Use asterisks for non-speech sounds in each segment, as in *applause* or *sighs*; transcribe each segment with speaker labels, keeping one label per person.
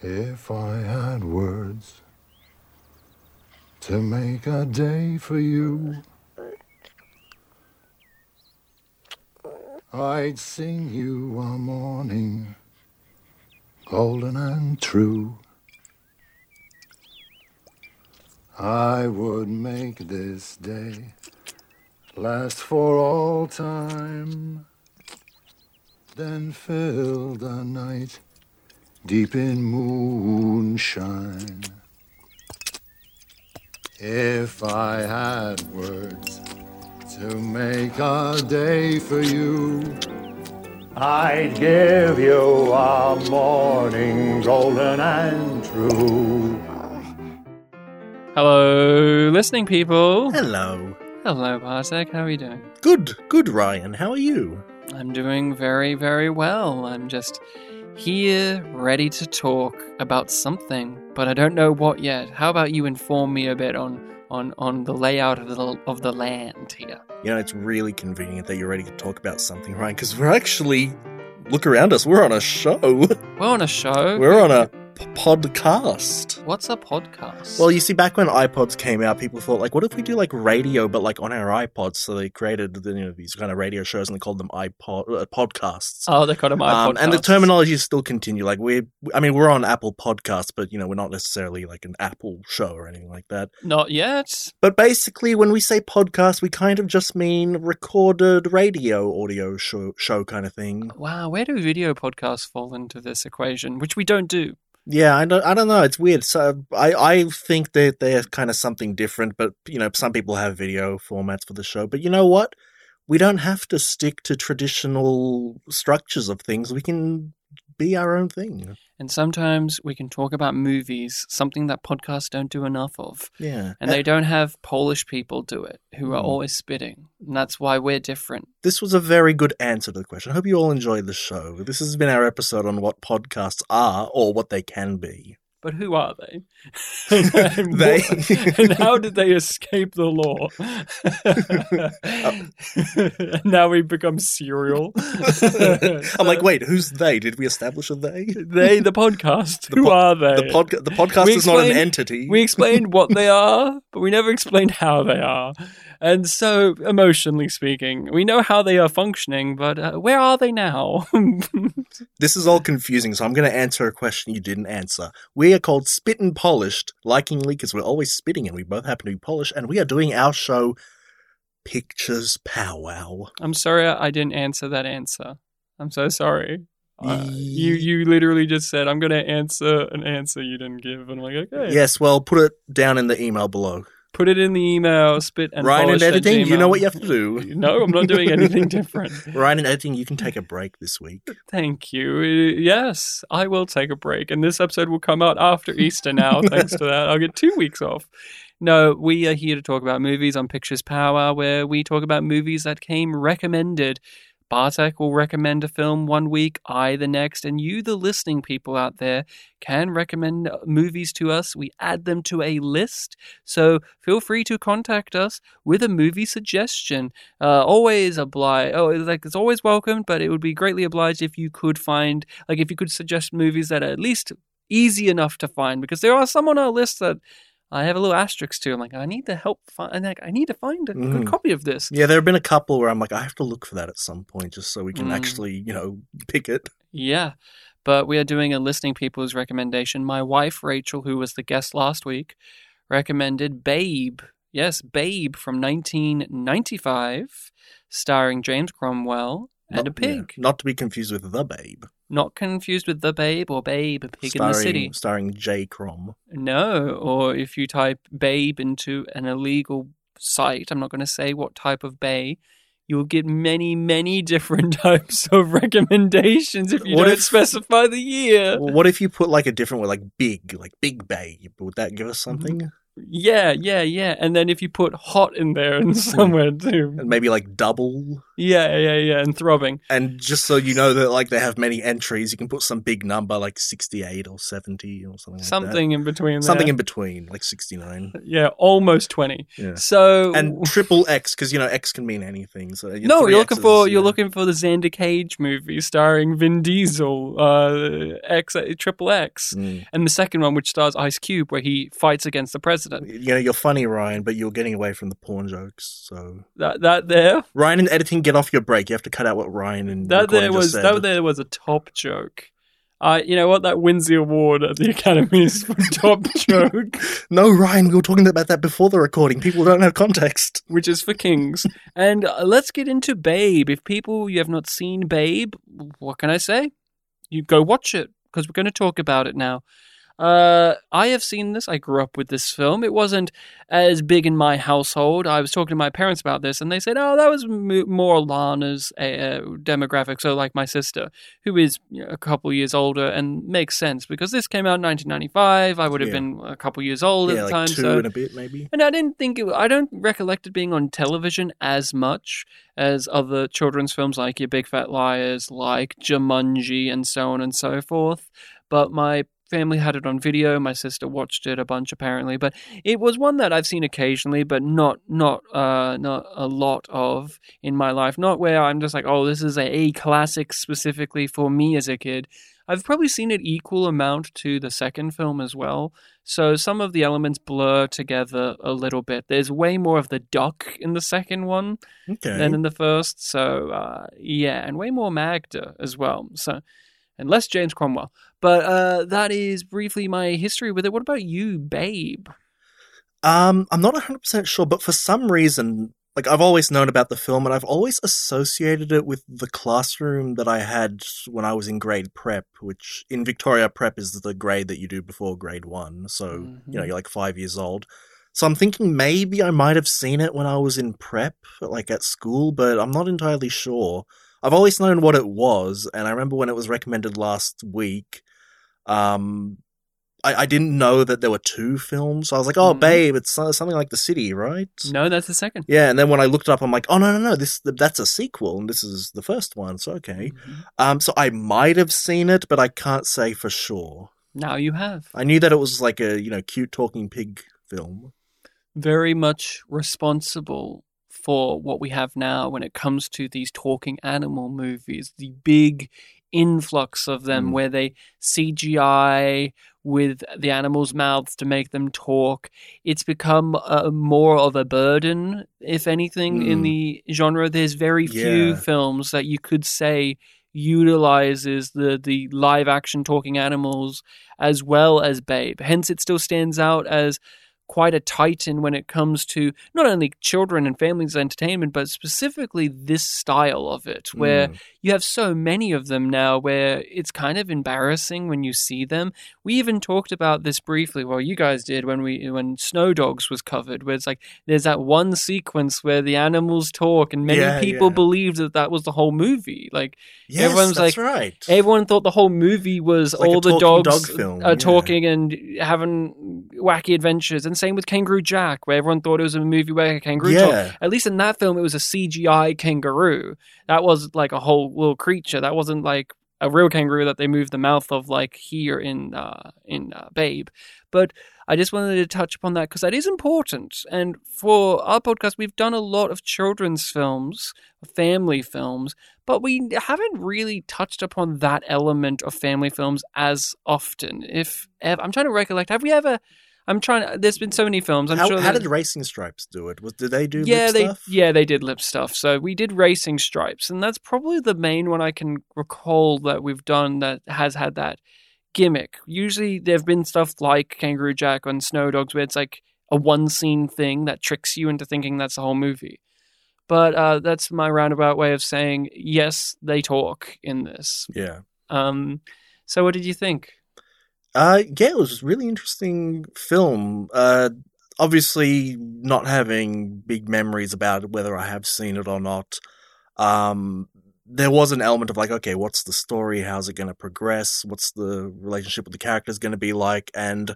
Speaker 1: If I had words to make a day for you, I'd sing you a morning, golden and true. I would make this day last for all time, then fill the night deep in moonshine. If I had words to make a day for you, I'd give you a morning golden and true.
Speaker 2: Hello, listening people.
Speaker 3: Hello.
Speaker 2: Hello, Bartek. How are you doing?
Speaker 3: Good, good, Ryan. How are you?
Speaker 2: I'm doing very, very well. I'm just here, ready to talk about something, but I don't know what yet. How about you inform me a bit on on on the layout of the of the land here?
Speaker 3: You know, it's really convenient that you're ready to talk about something, right? because we're actually look around us. We're on a show. *laughs*
Speaker 2: We're on a show.
Speaker 3: We're on a podcast.
Speaker 2: What's a podcast?
Speaker 3: Well, you see, back when iPods came out, people thought like, what if we do like radio, but like on our iPods? So they created you know these kind of radio shows and they called them iPod uh, podcasts.
Speaker 2: oh, they called them
Speaker 3: Um,
Speaker 2: iPodcasts.
Speaker 3: and the terminology still continue. Like we, I mean, we're on Apple Podcasts, but you know, we're not necessarily like an Apple show or anything like that.
Speaker 2: Not yet.
Speaker 3: But basically, when we say podcast, we kind of just mean recorded radio audio show, show kind of thing.
Speaker 2: Wow, where do video podcasts fall into this equation? Which we don't do.
Speaker 3: Yeah, I don't, I don't know. It's weird. So I, I think that they're kind of something different. But you know, some people have video formats for the show. But you know what? We don't have to stick to traditional structures of things. We can be our own thing.
Speaker 2: And sometimes we can talk about movies, something that podcasts don't do enough of.
Speaker 3: Yeah,
Speaker 2: And they don't have Polish people do it who are
Speaker 3: Hmm.
Speaker 2: always spitting. And that's why we're different.
Speaker 3: this was a very good answer to the question. I hope you all enjoyed the show. This has been our episode on what podcasts are or what they can be.
Speaker 2: But who are they? *laughs* and, *laughs*
Speaker 3: They-
Speaker 2: what- *laughs* and how did they escape the law? and now we become serial.
Speaker 3: I'm like, wait, who's they? Did we establish a they?
Speaker 2: they, the podcast.
Speaker 3: The
Speaker 2: who
Speaker 3: po-
Speaker 2: are they?
Speaker 3: The podcast. The podcast
Speaker 2: We
Speaker 3: is not an entity.
Speaker 2: We explained what they are, but we never explained how they are. And so, emotionally speaking, we know how they are functioning, but uh, where are they now? *laughs*
Speaker 3: This is all confusing, so I'm going to answer a question you didn't answer. We are called Spit and Polished, likingly, because we're always spitting and we both happen to be polished, and we are doing our show Pictures Powwow.
Speaker 2: I'm sorry I didn't answer that answer. I'm so sorry. Uh, you you literally just said I'm going to answer an answer you didn't give, and I'm like, okay,
Speaker 3: Yes, well, put it down in the email below.
Speaker 2: Put it in the email. Spit and
Speaker 3: Ryan in editing, you know what you have to do. *laughs*
Speaker 2: No, I'm not doing anything different. *laughs*
Speaker 3: Ryan in editing, you can take a break this week.
Speaker 2: Thank you. Uh, Yes, I will take a break, and this episode will come out after Easter now. *laughs* thanks to that, I'll get two weeks off. No, we are here to talk about movies on Pictures Powwow, where we talk about movies that came recommended. Bartek will recommend a film one week, I the next, and you, the listening people out there, can recommend movies to us. We add them to a list, so feel free to contact us with a movie suggestion. Uh, always oblige. Oh, like it's always welcome, but it would be greatly obliged if you could find, like, if you could suggest movies that are at least easy enough to find, because there are some on our list that I have a little asterisk to. I'm like, I need to help find. Like, I need to find a good
Speaker 3: Mhm.
Speaker 2: copy of this.
Speaker 3: Yeah, there have been a couple where I'm like, I have to look for that at some point just so we can
Speaker 2: Mm.
Speaker 3: actually, you know, pick it.
Speaker 2: Yeah. But we are doing a listening people's recommendation. My wife, Rachel, who was the guest last week, recommended Babe. Yes, Babe from 1995, starring James Cromwell and
Speaker 3: Not-
Speaker 2: a pig.
Speaker 3: yeah, not to be confused with The Babe.
Speaker 2: Not confused with The Babe or Babe, a pig in the city.
Speaker 3: Starring J. Crom.
Speaker 2: No, or if you type Babe into an illegal site, I'm not going to say what type of bay, you'll get many, many *laughs* different types of recommendations if you
Speaker 3: What
Speaker 2: don't
Speaker 3: if-
Speaker 2: specify the year.
Speaker 3: What if you put like a different word, like big, like Big Babe? Would that give us
Speaker 2: Mm-hmm.
Speaker 3: something?
Speaker 2: Yeah, yeah, yeah. And then if you put hot in there and *laughs* somewhere too.
Speaker 3: And maybe like double?
Speaker 2: Yeah, yeah, yeah, and throbbing.
Speaker 3: And just so you know that like they have many entries, you can put some big number like 68 or 70 or something like
Speaker 2: Something in between.
Speaker 3: that.
Speaker 2: There.
Speaker 3: Something in between, like 69.
Speaker 2: yeah, almost twenty.
Speaker 3: Yeah.
Speaker 2: So
Speaker 3: And triple X, because you know X can mean anything. So your
Speaker 2: no, you're looking for
Speaker 3: you
Speaker 2: you're
Speaker 3: know.
Speaker 2: looking for the Xander Cage movie starring Vin Diesel, uh, X Triple X,
Speaker 3: Mm.
Speaker 2: and the second one which stars Ice Cube, where he fights against the president.
Speaker 3: You know, you're funny, Ryan, but you're getting away from the porn jokes. So
Speaker 2: That that there,
Speaker 3: Ryan and editing, get off your break. You have to cut out what Ryan and
Speaker 2: that
Speaker 3: recording
Speaker 2: there was
Speaker 3: said.
Speaker 2: that there was a top joke. Uh, you know what? That wins the award at the Academies for *laughs* top joke,
Speaker 3: No, Ryan, we were talking about that before the recording. People don't have context.
Speaker 2: which is for kings. And uh, let's get into Babe. If people you have not seen Babe, what can I say? You go watch it because we're going to talk about it now. Uh, I have seen this. I grew up with this film. It wasn't as big in my household. I was talking to my parents about this, and they said, "Oh, that was m- more Lana's uh, demographic." So, like my sister, who is you know, a couple years older, and makes sense because this came out in 1995. I would have
Speaker 3: Yeah.
Speaker 2: been a couple years old
Speaker 3: yeah,
Speaker 2: at the
Speaker 3: like
Speaker 2: time.
Speaker 3: two
Speaker 2: so
Speaker 3: and a bit, maybe.
Speaker 2: and I didn't think it, I don't recollect it being on television as much as other children's films like Your Big Fat Liars, like Jumanji, and so on and so forth. But my family had it on video. My sister watched it a bunch apparently, but it was one that I've seen occasionally, but not not uh not a lot of in my life. Not where I'm just like, oh, this is a, a classic specifically for me as a kid. I've probably seen it equal amount to the second film as well. So some of the elements blur together a little bit. There's way more of the duck in the second one
Speaker 3: Okay.
Speaker 2: than in the first. So uh, yeah, and way more Magda as well. So and less James Cromwell. But uh, that is briefly my history with it. What about you, Babe?
Speaker 3: Um, I'm not 100% sure, but for some reason, like I've always known about the film and I've always associated it with the classroom that I had when I was in grade prep, which in Victoria prep is the grade that you do before grade one. So, you know,
Speaker 2: Mhm.
Speaker 3: you're like five years old. So I'm thinking maybe I might have seen it when I was in prep, like at school, but I'm not entirely sure. I've always known what it was, and I remember when it was recommended last week. Um, I, I didn't know that there were two films. I was like, "Oh,
Speaker 2: Mhm.
Speaker 3: babe, it's something like The City, right?"
Speaker 2: No, that's the second.
Speaker 3: Yeah, and then when I looked it up, I'm like, "Oh no, no, no! This that's a sequel, and this is the first one." So okay,
Speaker 2: Mhm.
Speaker 3: um, so I might have seen it, but I can't say for sure.
Speaker 2: Now you have.
Speaker 3: I knew that it was like a you know cute talking pig film.
Speaker 2: very much responsible for what we have now when it comes to these talking animal movies. The big influx of them
Speaker 3: Mm.
Speaker 2: where they CGI with the animals' mouths to make them talk. It's become uh, more of a burden, if anything, in
Speaker 3: Mm.
Speaker 2: the genre. There's very few films that you could say utilizes the the live action talking animals as well as Babe. Hence, it still stands out as quite a titan when it comes to not only children and families entertainment, but specifically this style of it, where
Speaker 3: Mm.
Speaker 2: you have so many of them now where it's kind of embarrassing when you see them. We even talked about this briefly, well, you guys did when we when Snow Dogs was covered, where it's like there's that one sequence where the animals talk, and many
Speaker 3: Yeah,
Speaker 2: people
Speaker 3: yeah.
Speaker 2: believed that that was the whole movie. Like
Speaker 3: Yes,
Speaker 2: Everyone's
Speaker 3: that's
Speaker 2: like,
Speaker 3: right.
Speaker 2: Everyone thought the whole movie was
Speaker 3: like
Speaker 2: all the dogs
Speaker 3: dog film,
Speaker 2: are
Speaker 3: yeah.
Speaker 2: talking and having wacky adventures. And same with Kangaroo Jack, where everyone thought it was a movie where a kangaroo
Speaker 3: Yeah.
Speaker 2: talked. At least in that film, it was a CGI kangaroo. That was like a whole little creature. That wasn't like a real kangaroo that they moved the mouth of, like here in uh, in uh, Babe. But I just wanted to touch upon that because that is important. And for our podcast, we've done a lot of children's films, family films, but we haven't really touched upon that element of family films as often. If ever, I'm trying to recollect, have we ever? I'm trying. to... There's been so many films. I'm
Speaker 3: how,
Speaker 2: sure.
Speaker 3: how
Speaker 2: that-
Speaker 3: did Racing Stripes do it? Was did they do
Speaker 2: yeah,
Speaker 3: lip
Speaker 2: they
Speaker 3: stuff?
Speaker 2: yeah they did lip stuff. So we did Racing Stripes, and that's probably the main one I can recall that we've done that has had that gimmick. Usually, there've been stuff like Kangaroo Jack and Snow Dogs, where it's like a one scene thing that tricks you into thinking that's the whole movie. But uh, that's my roundabout way of saying yes, they talk in this.
Speaker 3: Yeah.
Speaker 2: Um, so what did you think?
Speaker 3: Uh, yeah, it was a really interesting film. Uh, obviously, not having big memories about whether I have seen it or not. Um, there was an element of like, okay, what's the story? How's it going to progress? What's the relationship with the characters going to be like? And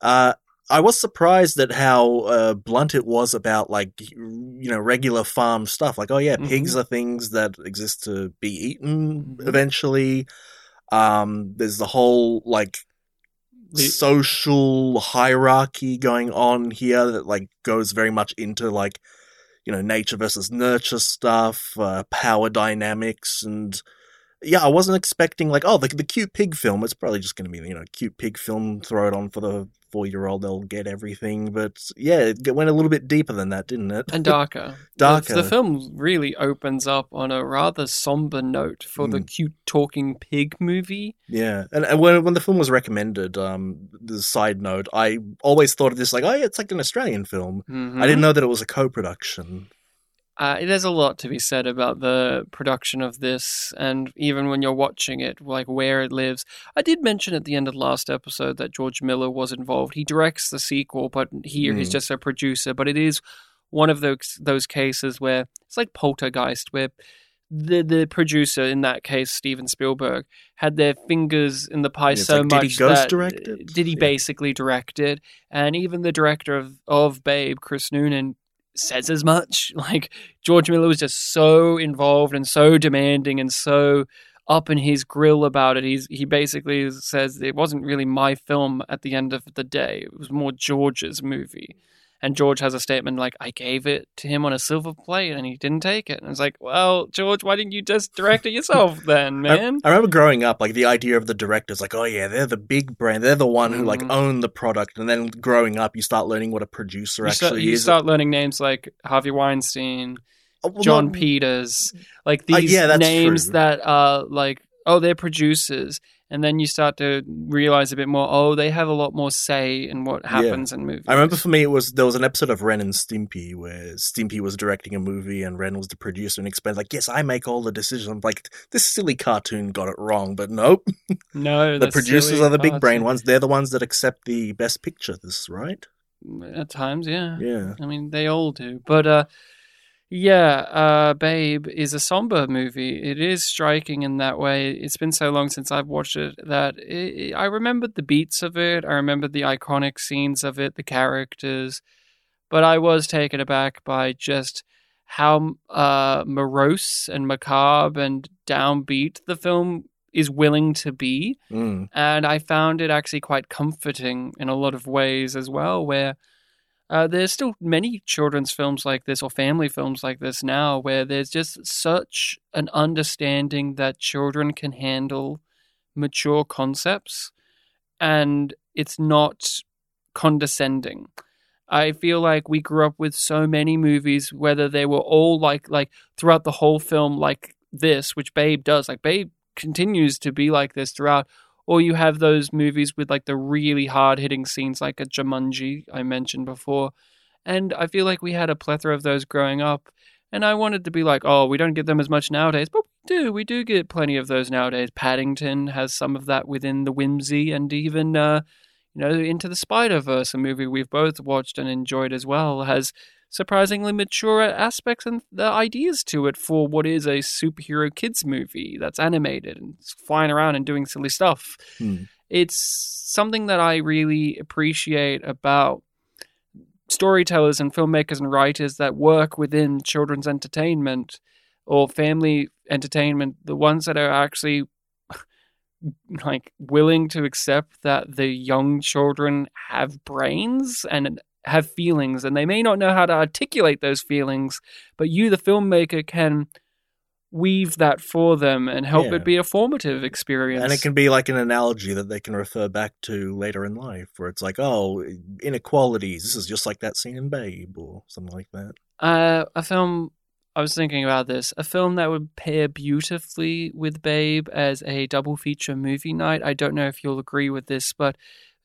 Speaker 3: uh, I was surprised at how uh, blunt it was about like you know regular farm stuff. Like, oh yeah, pigs are things that exist to be eaten
Speaker 2: Mhm.
Speaker 3: eventually. Um, there's the whole like social hierarchy going on here that like goes very much into like you know nature versus nurture stuff, uh, power dynamics, and yeah, I wasn't expecting like oh the the cute pig film. It's probably just going to be you know cute pig film. Throw it on for the four year old, they'll get everything. But yeah, it went a little bit deeper than that, didn't it?
Speaker 2: and darker. *laughs*
Speaker 3: Darker.
Speaker 2: The, the film really opens up on a rather somber note for the
Speaker 3: Mm.
Speaker 2: cute talking pig movie.
Speaker 3: Yeah, and, and when when the film was recommended, um, the side note, I always thought of this like, oh yeah, it's like an Australian film.
Speaker 2: Mhm.
Speaker 3: I didn't know that it was a co-production.
Speaker 2: Uh, there's a lot to be said about the production of this, and even when you're watching it, like where it lives. I did mention at the end of the last episode that George Miller was involved. He directs the sequel, but here he's
Speaker 3: Mm.
Speaker 2: just a producer. But it is one of those those cases where it's like Poltergeist, where the the producer in that case, Steven Spielberg, had their fingers in the pie
Speaker 3: It's
Speaker 2: so
Speaker 3: like, did
Speaker 2: much
Speaker 3: he ghost
Speaker 2: that
Speaker 3: direct it?
Speaker 2: did he
Speaker 3: Yeah.
Speaker 2: basically direct it? And even the director of of Babe, Chris Noonan, says as much. *laughs* Like George Miller was just so involved and so demanding and so up in his grill about it. He's he basically says it wasn't really my film at the end of the day. It was more George's movie. And George has a statement like, I gave it to him on a silver plate and he didn't take it. And it's like, well, George, why didn't you just direct it yourself *laughs* then, man?
Speaker 3: I, remember growing up, like the idea of the directors, like, oh yeah, they're the big brand, they're the one who like
Speaker 2: Mhm.
Speaker 3: own the product, and then growing up, you start learning what a producer
Speaker 2: you, start,
Speaker 3: actually
Speaker 2: you
Speaker 3: is.
Speaker 2: You start learning names like Harvey Weinstein,
Speaker 3: Oh, well,
Speaker 2: John
Speaker 3: not-
Speaker 2: Peters, like
Speaker 3: Uh,
Speaker 2: these
Speaker 3: yeah,
Speaker 2: names
Speaker 3: true.
Speaker 2: that are like, oh, they're producers, and then you start to realize a bit more. Oh, they have a lot more say in what happens in movies.
Speaker 3: I remember for me, it was there was an episode of Ren and Stimpy where Stimpy was directing a movie and Ren was the producer and explained like, yes, I make all the decisions. I'm like, this silly cartoon got it wrong, but nope, *laughs*
Speaker 2: no,
Speaker 3: the producers are the big brain ones. They're the ones that accept the best picture. This right?
Speaker 2: At times, yeah.
Speaker 3: Yeah.
Speaker 2: I mean, they all do. But uh, yeah, uh, Babe is a somber movie. It is striking in that way. It's been so long since I've watched it that it, I remembered the beats of it. I remembered the iconic scenes of it, the characters. But I was taken aback by just how uh, morose and macabre and downbeat the film is willing to be
Speaker 3: Mm.
Speaker 2: and I found it actually quite comforting in a lot of ways as well. Where uh, there's still many children's films like this or family films like this now, where there's just such an understanding that children can handle mature concepts, and it's not condescending. I feel like we grew up with so many movies, whether they were all like like throughout the whole film, like this, which Babe does. Like Babe continues to be like this throughout. Or you have those movies with like the really hard hitting scenes, like a Jumanji I mentioned before. And I feel like we had a plethora of those growing up. And I wanted to be like, oh, we don't get them as much nowadays, but we do. We do get plenty of those nowadays. Paddington has some of that within the whimsy, and even uh, you know, Into the Spider Verse, a movie we've both watched and enjoyed as well, has surprisingly mature aspects and the ideas to it for what is a superhero kids movie that's animated and flying around and doing silly stuff.
Speaker 3: Hmm.
Speaker 2: It's something that I really appreciate about storytellers and filmmakers and writers that work within children's entertainment or family entertainment, the ones that are actually *laughs* like willing to accept that the young children have brains and have feelings and they may not know how to articulate those feelings but you the filmmaker can weave that for them and help
Speaker 3: Yeah.
Speaker 2: it be a formative experience
Speaker 3: And it can be like an analogy that they can refer back to later in life, where it's like, oh, inequalities. This is just like that scene in Babe, or something like that.
Speaker 2: Uh, a film. I was thinking about this. A film that would pair beautifully with Babe as a double feature movie night. I don't know if you'll agree with this, but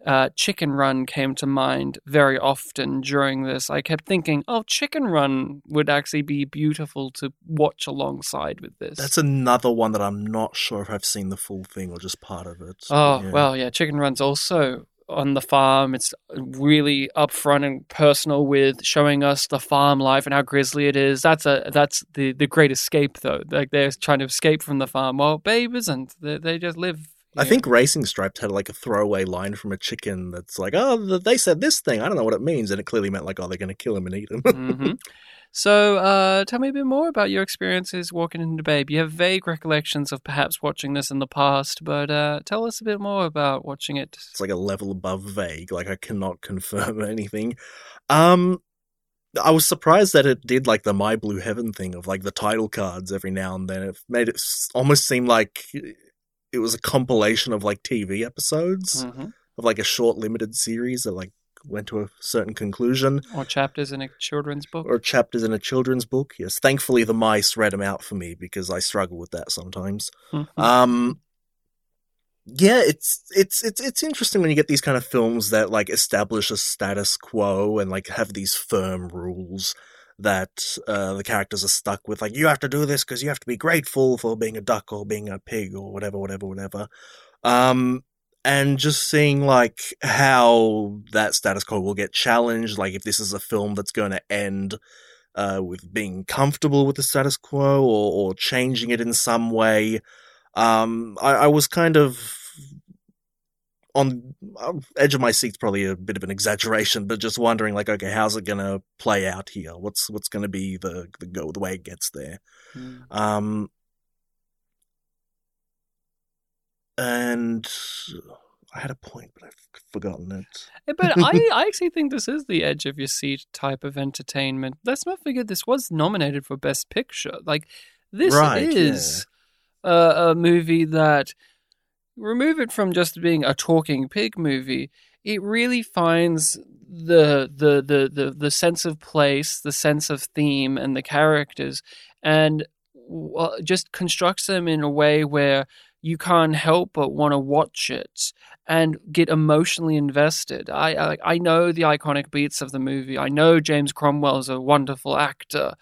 Speaker 2: uh, Chicken Run came to mind very often during this. I kept thinking, oh, Chicken Run would actually be beautiful to watch alongside with this.
Speaker 3: That's another one that I'm not sure if I've seen the full thing or just part of it.
Speaker 2: Oh,
Speaker 3: Yeah.
Speaker 2: well, yeah, Chicken Run's also on the farm. It's really upfront and personal with showing us the farm life and how grisly it is. That's a that's the the great escape though. Like they're trying to escape from the farm. while Babe isn't. They, they just live
Speaker 3: I think Racing Stripes had like a throwaway line from a chicken that's like, "Oh, they said this thing. I don't know what it means," and it clearly meant like, "Oh, they're going to kill him and eat him."
Speaker 2: hmm *laughs* So, uh, tell me a bit more about your experiences walking into Babe. You have vague recollections of perhaps watching this in the past, but uh, tell us a bit more about watching it.
Speaker 3: it's like a level above vague. Like I cannot *laughs* confirm anything. Um, I was surprised that it did like the My Blue Heaven thing of like the title cards every now and then. It made it almost seem like it was a compilation of like TV episodes
Speaker 2: Mhm.
Speaker 3: of like a short limited series that like went to a certain conclusion
Speaker 2: Or chapters in a children's book.
Speaker 3: or chapters in a children's book. Yes, thankfully the mice read them out for me because I struggle with that sometimes.
Speaker 2: Mhm.
Speaker 3: Um, yeah, it's it's it's it's interesting when you get these kind of films that like establish a status quo and like have these firm rules that uh, the characters are stuck with. Like you have to do this because you have to be grateful for being a duck or being a pig or whatever, whatever, whatever. Um, and just seeing like how that status quo will get challenged. Like if this is a film that's going to end uh, with being comfortable with the status quo or, or changing it in some way. Um, I, I was kind of on uh, edge of my seat's probably a bit of an exaggeration, but just wondering like, okay, how's it gonna play out here? What's what's gonna be the the go the way it gets there?
Speaker 2: Mm.
Speaker 3: Um, and I had a point, but I've forgotten it.
Speaker 2: Yeah, But I, *laughs* I actually think this is the edge of your seat type of entertainment. Let's not forget this was nominated for Best Picture. Like, this
Speaker 3: Right,
Speaker 2: is a, a movie that, remove it from just being a talking pig movie, it really finds the, the, the, the, the sense of place, the sense of theme, and the characters, and uh, just constructs them in a way where you can't help but want to watch it and get emotionally invested. I, I I know the iconic beats of the movie. I know James Cromwell is a wonderful actor,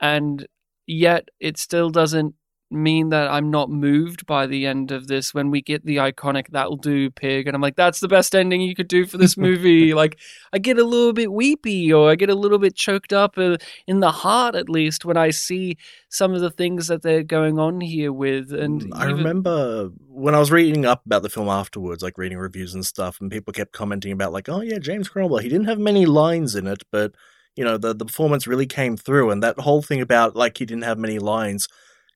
Speaker 2: and yet it still doesn't mean that I'm not moved by the end of this when we get the iconic that'll do pig and I'm like that's the best ending you could do for this *laughs* movie. Like I get a little bit weepy or I get a little bit choked up uh, in the heart at least when I see some of the things that they're going on here with and
Speaker 3: Mm, I
Speaker 2: even-
Speaker 3: remember when I was reading up about the film afterwards, like reading reviews and stuff, and people kept commenting about like, oh yeah, James Cromwell, he didn't have many lines in it, but you know the the performance really came through, and that whole thing about like he didn't have many lines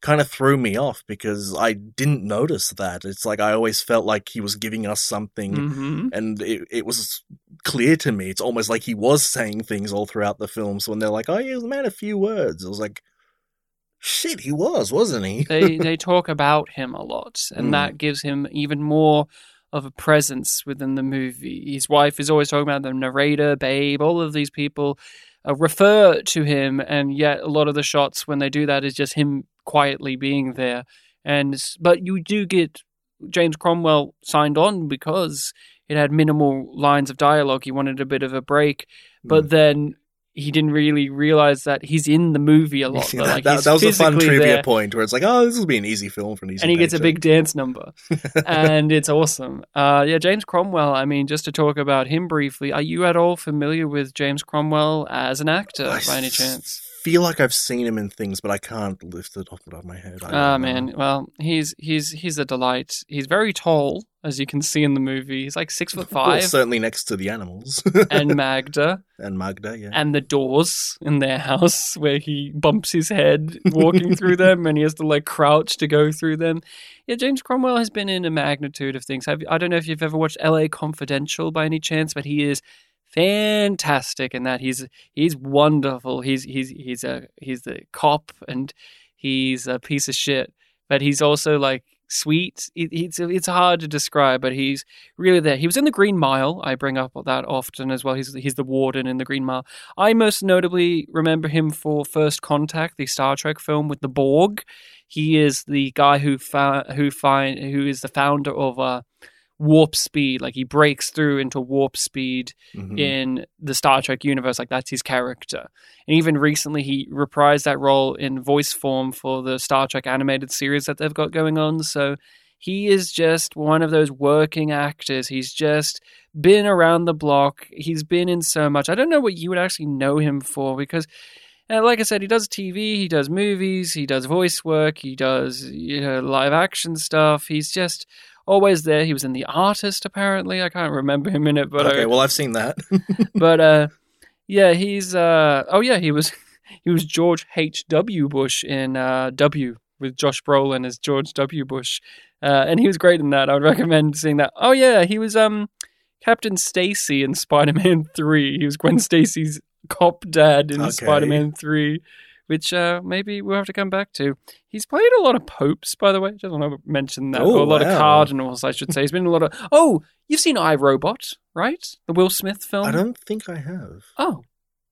Speaker 3: kind of threw me off because I didn't notice that. It's like I always felt like he was giving us something.
Speaker 2: Mhm.
Speaker 3: And it, it was clear to me. It's almost like he was saying things all throughout the film. So when they're like, "Oh, he was a man of few words," I was like, "Shit, he was, wasn't he?"
Speaker 2: they *laughs* they talk about him a lot, and
Speaker 3: Mm.
Speaker 2: that gives him even more of a presence within the movie. His wife is always talking about the narrator, babe. All of these people uh, refer to him, and yet a lot of the shots when they do that is just him quietly being there. And but you do get James Cromwell signed on because it had minimal lines of dialogue. He wanted a bit of a break, but
Speaker 3: Mm.
Speaker 2: then. He didn't really realize that he's in the movie a *laughs* lot.
Speaker 3: Yeah.
Speaker 2: Like,
Speaker 3: that, that was a fun trivia
Speaker 2: there
Speaker 3: point where it's like, oh, this will be an easy film for an easy.
Speaker 2: and he gets a big dance number, *laughs* and it's awesome. Uh, yeah, James Cromwell. I mean, just to talk about him briefly, are you at all familiar with James Cromwell as an actor
Speaker 3: I
Speaker 2: by any chance?
Speaker 3: Feel like I've seen him in things, but I can't lift it off the top of my head.
Speaker 2: Ah,
Speaker 3: know.
Speaker 2: man. Well, he's he's he's a delight. He's very tall, as you can see in the movie. He's like six foot *laughs*
Speaker 3: Well,
Speaker 2: five,
Speaker 3: certainly next to the animals *laughs*
Speaker 2: and Magda, *laughs*
Speaker 3: and Magda. Yeah,
Speaker 2: and the doors in their house where he bumps his head walking through them, and he has to like crouch to go through them. Yeah, James Cromwell has been in a magnitude of things. Have, I don't know if you've ever watched L.A. Confidential by any chance, but he is fantastic in that. He's he's wonderful. He's he's he's a he's the cop, and he's a piece of shit, but he's also like sweet. It's it's hard to describe, but he's really there. He was in the Green Mile. I bring up that often as well. He's he's the warden in the Green Mile. I most notably remember him for First Contact, the Star Trek film with the Borg. He is the guy who found who find who is the founder of uh, warp speed. Like he breaks through into warp speed
Speaker 3: Mhm.
Speaker 2: in the Star Trek universe. Like that's his character. And even recently, he reprised that role in voice form for the Star Trek animated series that they've got going on. So he is just one of those working actors. He's just been around the block. He's been in so much. I don't know what you would actually know him for because. uh, like I said, he does TV, he does movies, he does voice work, he does you know live action stuff. He's just always there. He was in The Artist, apparently. I can't remember him in it, but
Speaker 3: okay,
Speaker 2: I,
Speaker 3: well, I've seen that. *laughs*
Speaker 2: but uh, yeah, he's uh, oh yeah, he was *laughs* he was George H. W. Bush in uh, W with Josh Brolin as George W. Bush, uh, and he was great in that. I would recommend seeing that. Oh yeah, he was um Captain Stacy in Spider Man *laughs* Three. He was Gwen Stacy's cop dad in
Speaker 3: Okay.
Speaker 2: Spider Man Three. Which uh, maybe we'll have to come back to. He's played a lot of popes, by the way. I just want to mention that.
Speaker 3: Oh,
Speaker 2: or a lot of cardinals, I should say. He's been in a lot of. *laughs* Oh, you've seen iRobot, right? The Will Smith film.
Speaker 3: I don't think I have.
Speaker 2: Oh,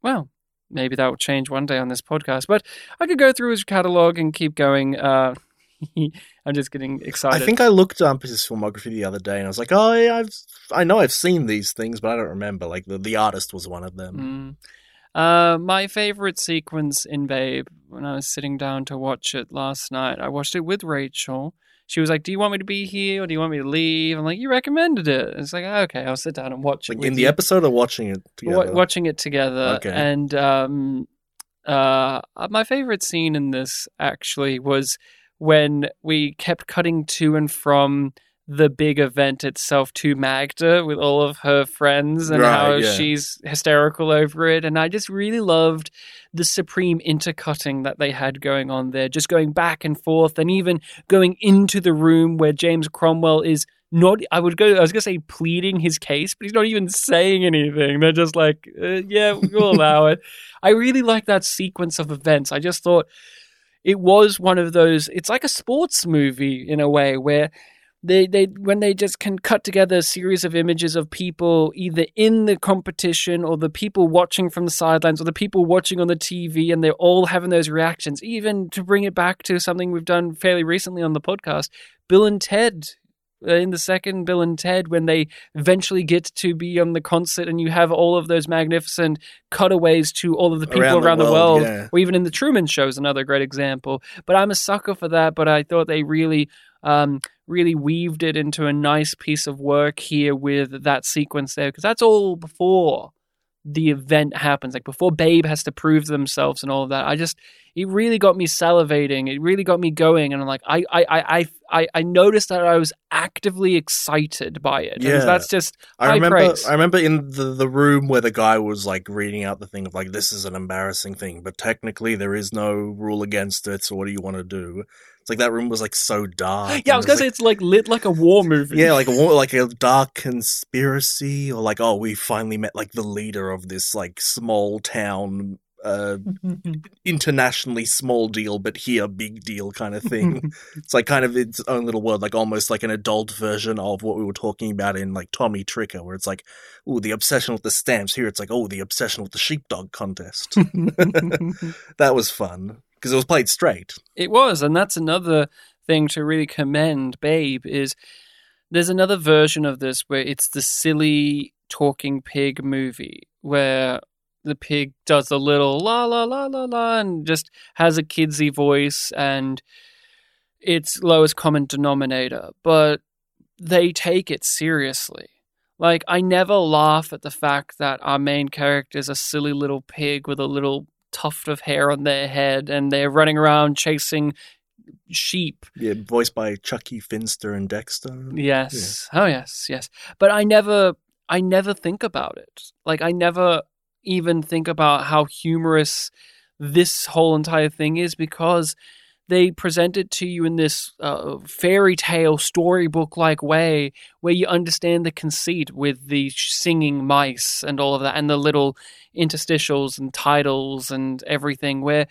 Speaker 2: well, maybe that will change one day on this podcast. But I could go through his catalog and keep going. Uh, *laughs* I'm just getting excited.
Speaker 3: I think I looked up his filmography the other day, and I was like, "Oh, yeah, I've, I know I've seen these things, but I don't remember." Like the the artist was one of them.
Speaker 2: Mm. Uh, my favorite sequence in Babe, when I was sitting down to watch it last night, I watched it with Rachel. She was like, "Do you want me to be here, or do you want me to leave?" I'm like, "You recommended it." It's like, okay, I'll sit down and watch it.
Speaker 3: Like in the
Speaker 2: you."
Speaker 3: episode or watching it together.
Speaker 2: watching it together.
Speaker 3: Okay.
Speaker 2: And um, uh, my favorite scene in this actually was when we kept cutting to and from the big event itself to Magda with all of her friends and
Speaker 3: Right,
Speaker 2: how
Speaker 3: yeah.
Speaker 2: she's hysterical over it. And I just really loved the supreme intercutting that they had going on there, just going back and forth and even going into the room where James Cromwell is not I would go I was gonna say pleading his case, but he's not even saying anything. They're just like, uh, yeah, we'll *laughs* allow it. I really like that sequence of events. I just thought it was one of those it's like a sports movie in a way where they, they when they just can cut together a series of images of people either in the competition or the people watching from the sidelines or the people watching on the TV and they're all having those reactions. Even to bring it back to something we've done fairly recently on the podcast, Bill and Ted uh, in the second Bill and Ted when they eventually get to be on the concert and you have all of those magnificent cutaways to all of the people around,
Speaker 3: Around the
Speaker 2: the
Speaker 3: world,
Speaker 2: world,
Speaker 3: yeah.
Speaker 2: or even in the Truman Show is another great example. But I'm a sucker for that. But I thought they really, um, really weaved it into a nice piece of work here with that sequence there because that's all before the event happens, like before Babe has to prove themselves and all of that. I just, it really got me salivating. It really got me going, and I'm like, I, I, I, I, I, noticed that I was actively excited by it. And
Speaker 3: Yeah.
Speaker 2: that's just
Speaker 3: I remember.
Speaker 2: praise.
Speaker 3: I remember in the the room where the guy was like reading out the thing of like this is an embarrassing thing, but technically there is no rule against it. So what do you want to do? It's like that room was like so dark.
Speaker 2: yeah, I was gonna say it's like lit like a war movie.
Speaker 3: Yeah, like a war- like a dark conspiracy, or like oh, we finally met like the leader of this like small town, uh, *laughs* internationally small deal, but here big deal kind of thing. *laughs* it's like kind of its own little world, like almost like an adult version of what we were talking about in like Tommy Tricker, where it's like, oh, the obsession with the stamps. Here, it's like, oh, the obsession with the sheepdog contest. *laughs* that was fun because it was played straight.
Speaker 2: It was, and that's another thing to really commend Babe is there's another version of this where it's the silly talking pig movie where the pig does a little la la la la la and just has a kidsy voice and it's lowest common denominator, but they take it seriously. Like I never laugh at the fact that our main character is a silly little pig with a little tuft of hair on their head and they're running around chasing sheep.
Speaker 3: Yeah, voiced by Chuckie Finster and Dexter.
Speaker 2: Yes. Oh yes, yes. But I never I never think about it. Like I never even think about how humorous this whole entire thing is because they present it to you in this uh, fairy tale storybook like way where you understand the conceit with the singing mice and all of that and the little interstitials and titles and everything where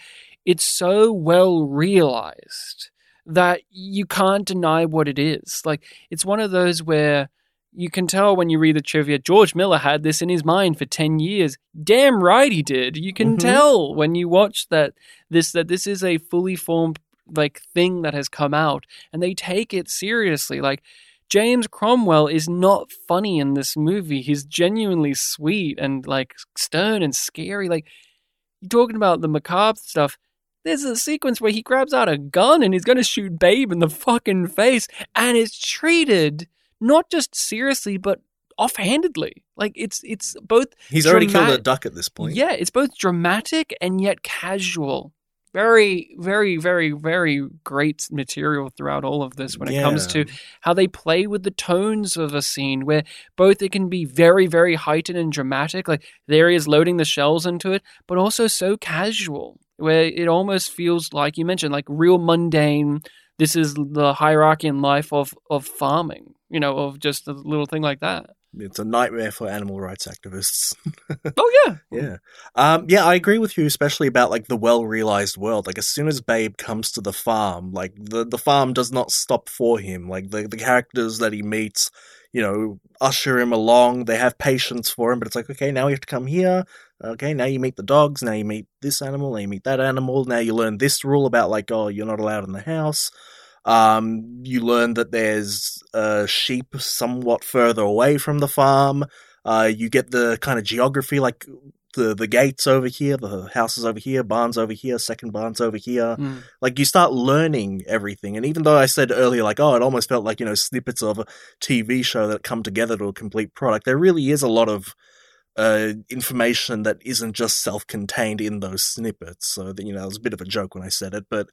Speaker 2: it's so well realized that you can't deny what it is. Like it's one of those where you can tell when you read the trivia George Miller had this in his mind for 10 years. Damn right he did. You can
Speaker 3: Mhm.
Speaker 2: tell when you watch that this that this is a fully formed like thing that has come out and they take it seriously like James Cromwell is not funny in this movie he's genuinely sweet and like stern and scary like you're talking about the macabre stuff there's a sequence where he grabs out a gun and he's going to shoot Babe in the fucking face, and it's treated not just seriously but offhandedly. Like it's it's both
Speaker 3: He's already killed a duck at this point.
Speaker 2: yeah, it's both dramatic and yet casual. Very, very, very, very great material throughout all of this when it comes to how they play with the tones of a scene where both it can be very, very heightened and dramatic, like there he is loading the shells into it, but also so casual, where it almost feels like you mentioned, like real mundane. This is the hierarchy in life of of farming, you know, of just a little thing like that.
Speaker 3: It's a nightmare for animal rights activists. *laughs*
Speaker 2: Oh yeah,
Speaker 3: Yeah. Um, yeah, I agree with you, especially about like the well realized world. Like as soon as Babe comes to the farm, like the, the farm does not stop for him. Like the, the characters that he meets, you know, usher him along. They have patience for him, but it's like, okay, now you have to come here. Okay, now you meet the dogs, now you meet this animal, now you meet that animal, now you learn this rule about like, oh, you're not allowed in the house. Um, you learn that there's uh, sheep somewhat further away from the farm. Uh, you get the kind of geography, like the the gates over here, the houses over here, barns over here, second barns over here.
Speaker 2: Mm.
Speaker 3: Like you start learning everything. And even though I said earlier, like, oh, it almost felt like you know snippets of a TV show that come together to a complete product. There really is a lot of uh, information that isn't just self-contained in those snippets. So that, you know, it was a bit of a joke when I said it, but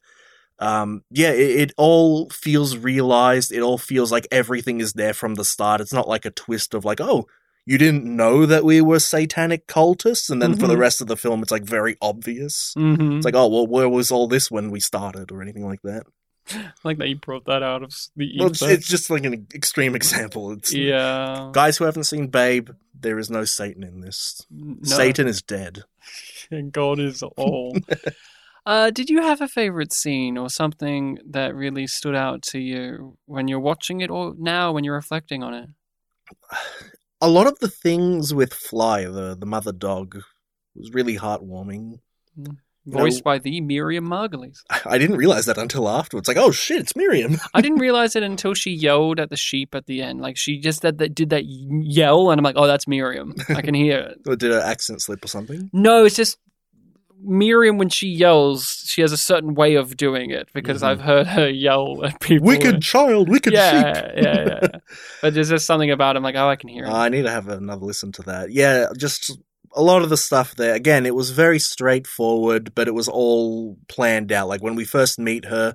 Speaker 3: um, yeah, it, it all feels realized. It all feels like everything is there from the start. It's not like a twist of like, oh, you didn't know that we were satanic cultists, and then for the
Speaker 2: Mhm.
Speaker 3: rest of the film, it's like very obvious.
Speaker 2: hmm
Speaker 3: It's like, oh, well, where was all this when we started, or anything like that? *laughs*
Speaker 2: like that you brought that out of the
Speaker 3: Well, it's, it's just like an extreme example. It's *laughs*
Speaker 2: yeah,
Speaker 3: guys who haven't seen Babe. There is no Satan in this.
Speaker 2: No.
Speaker 3: Satan is dead.
Speaker 2: and *laughs* God is all. Uh, did you have a favorite scene or something that really stood out to you when you're watching it, or now when you're reflecting on it? *sighs*
Speaker 3: A lot of the things with Fly, the the mother dog, was really heartwarming.
Speaker 2: Voiced
Speaker 3: No.
Speaker 2: by the Miriam Margolyes. *laughs*
Speaker 3: I didn't realize that until afterwards. Like, oh shit, it's Miriam. *laughs*
Speaker 2: I didn't *laughs* realize it until she yelled at the sheep at the end. Like she just did that, did that yell, and I'm like, oh, that's Miriam. I can hear it.
Speaker 3: Or did her accent slip or something?
Speaker 2: No, it's just Miriam when she yells, she has a certain way of doing it because
Speaker 3: Mhm.
Speaker 2: I've heard her yell at people.
Speaker 3: Wicked *laughs* child, wicked
Speaker 2: yeah,
Speaker 3: sheep.
Speaker 2: yeah, yeah, yeah. *laughs* But there's just something about him, like, oh, I can hear it.
Speaker 3: I need to have another listen to that. Yeah, just a lot of the stuff there. Again, it was very straightforward, but it was all planned out. Like when we first meet her,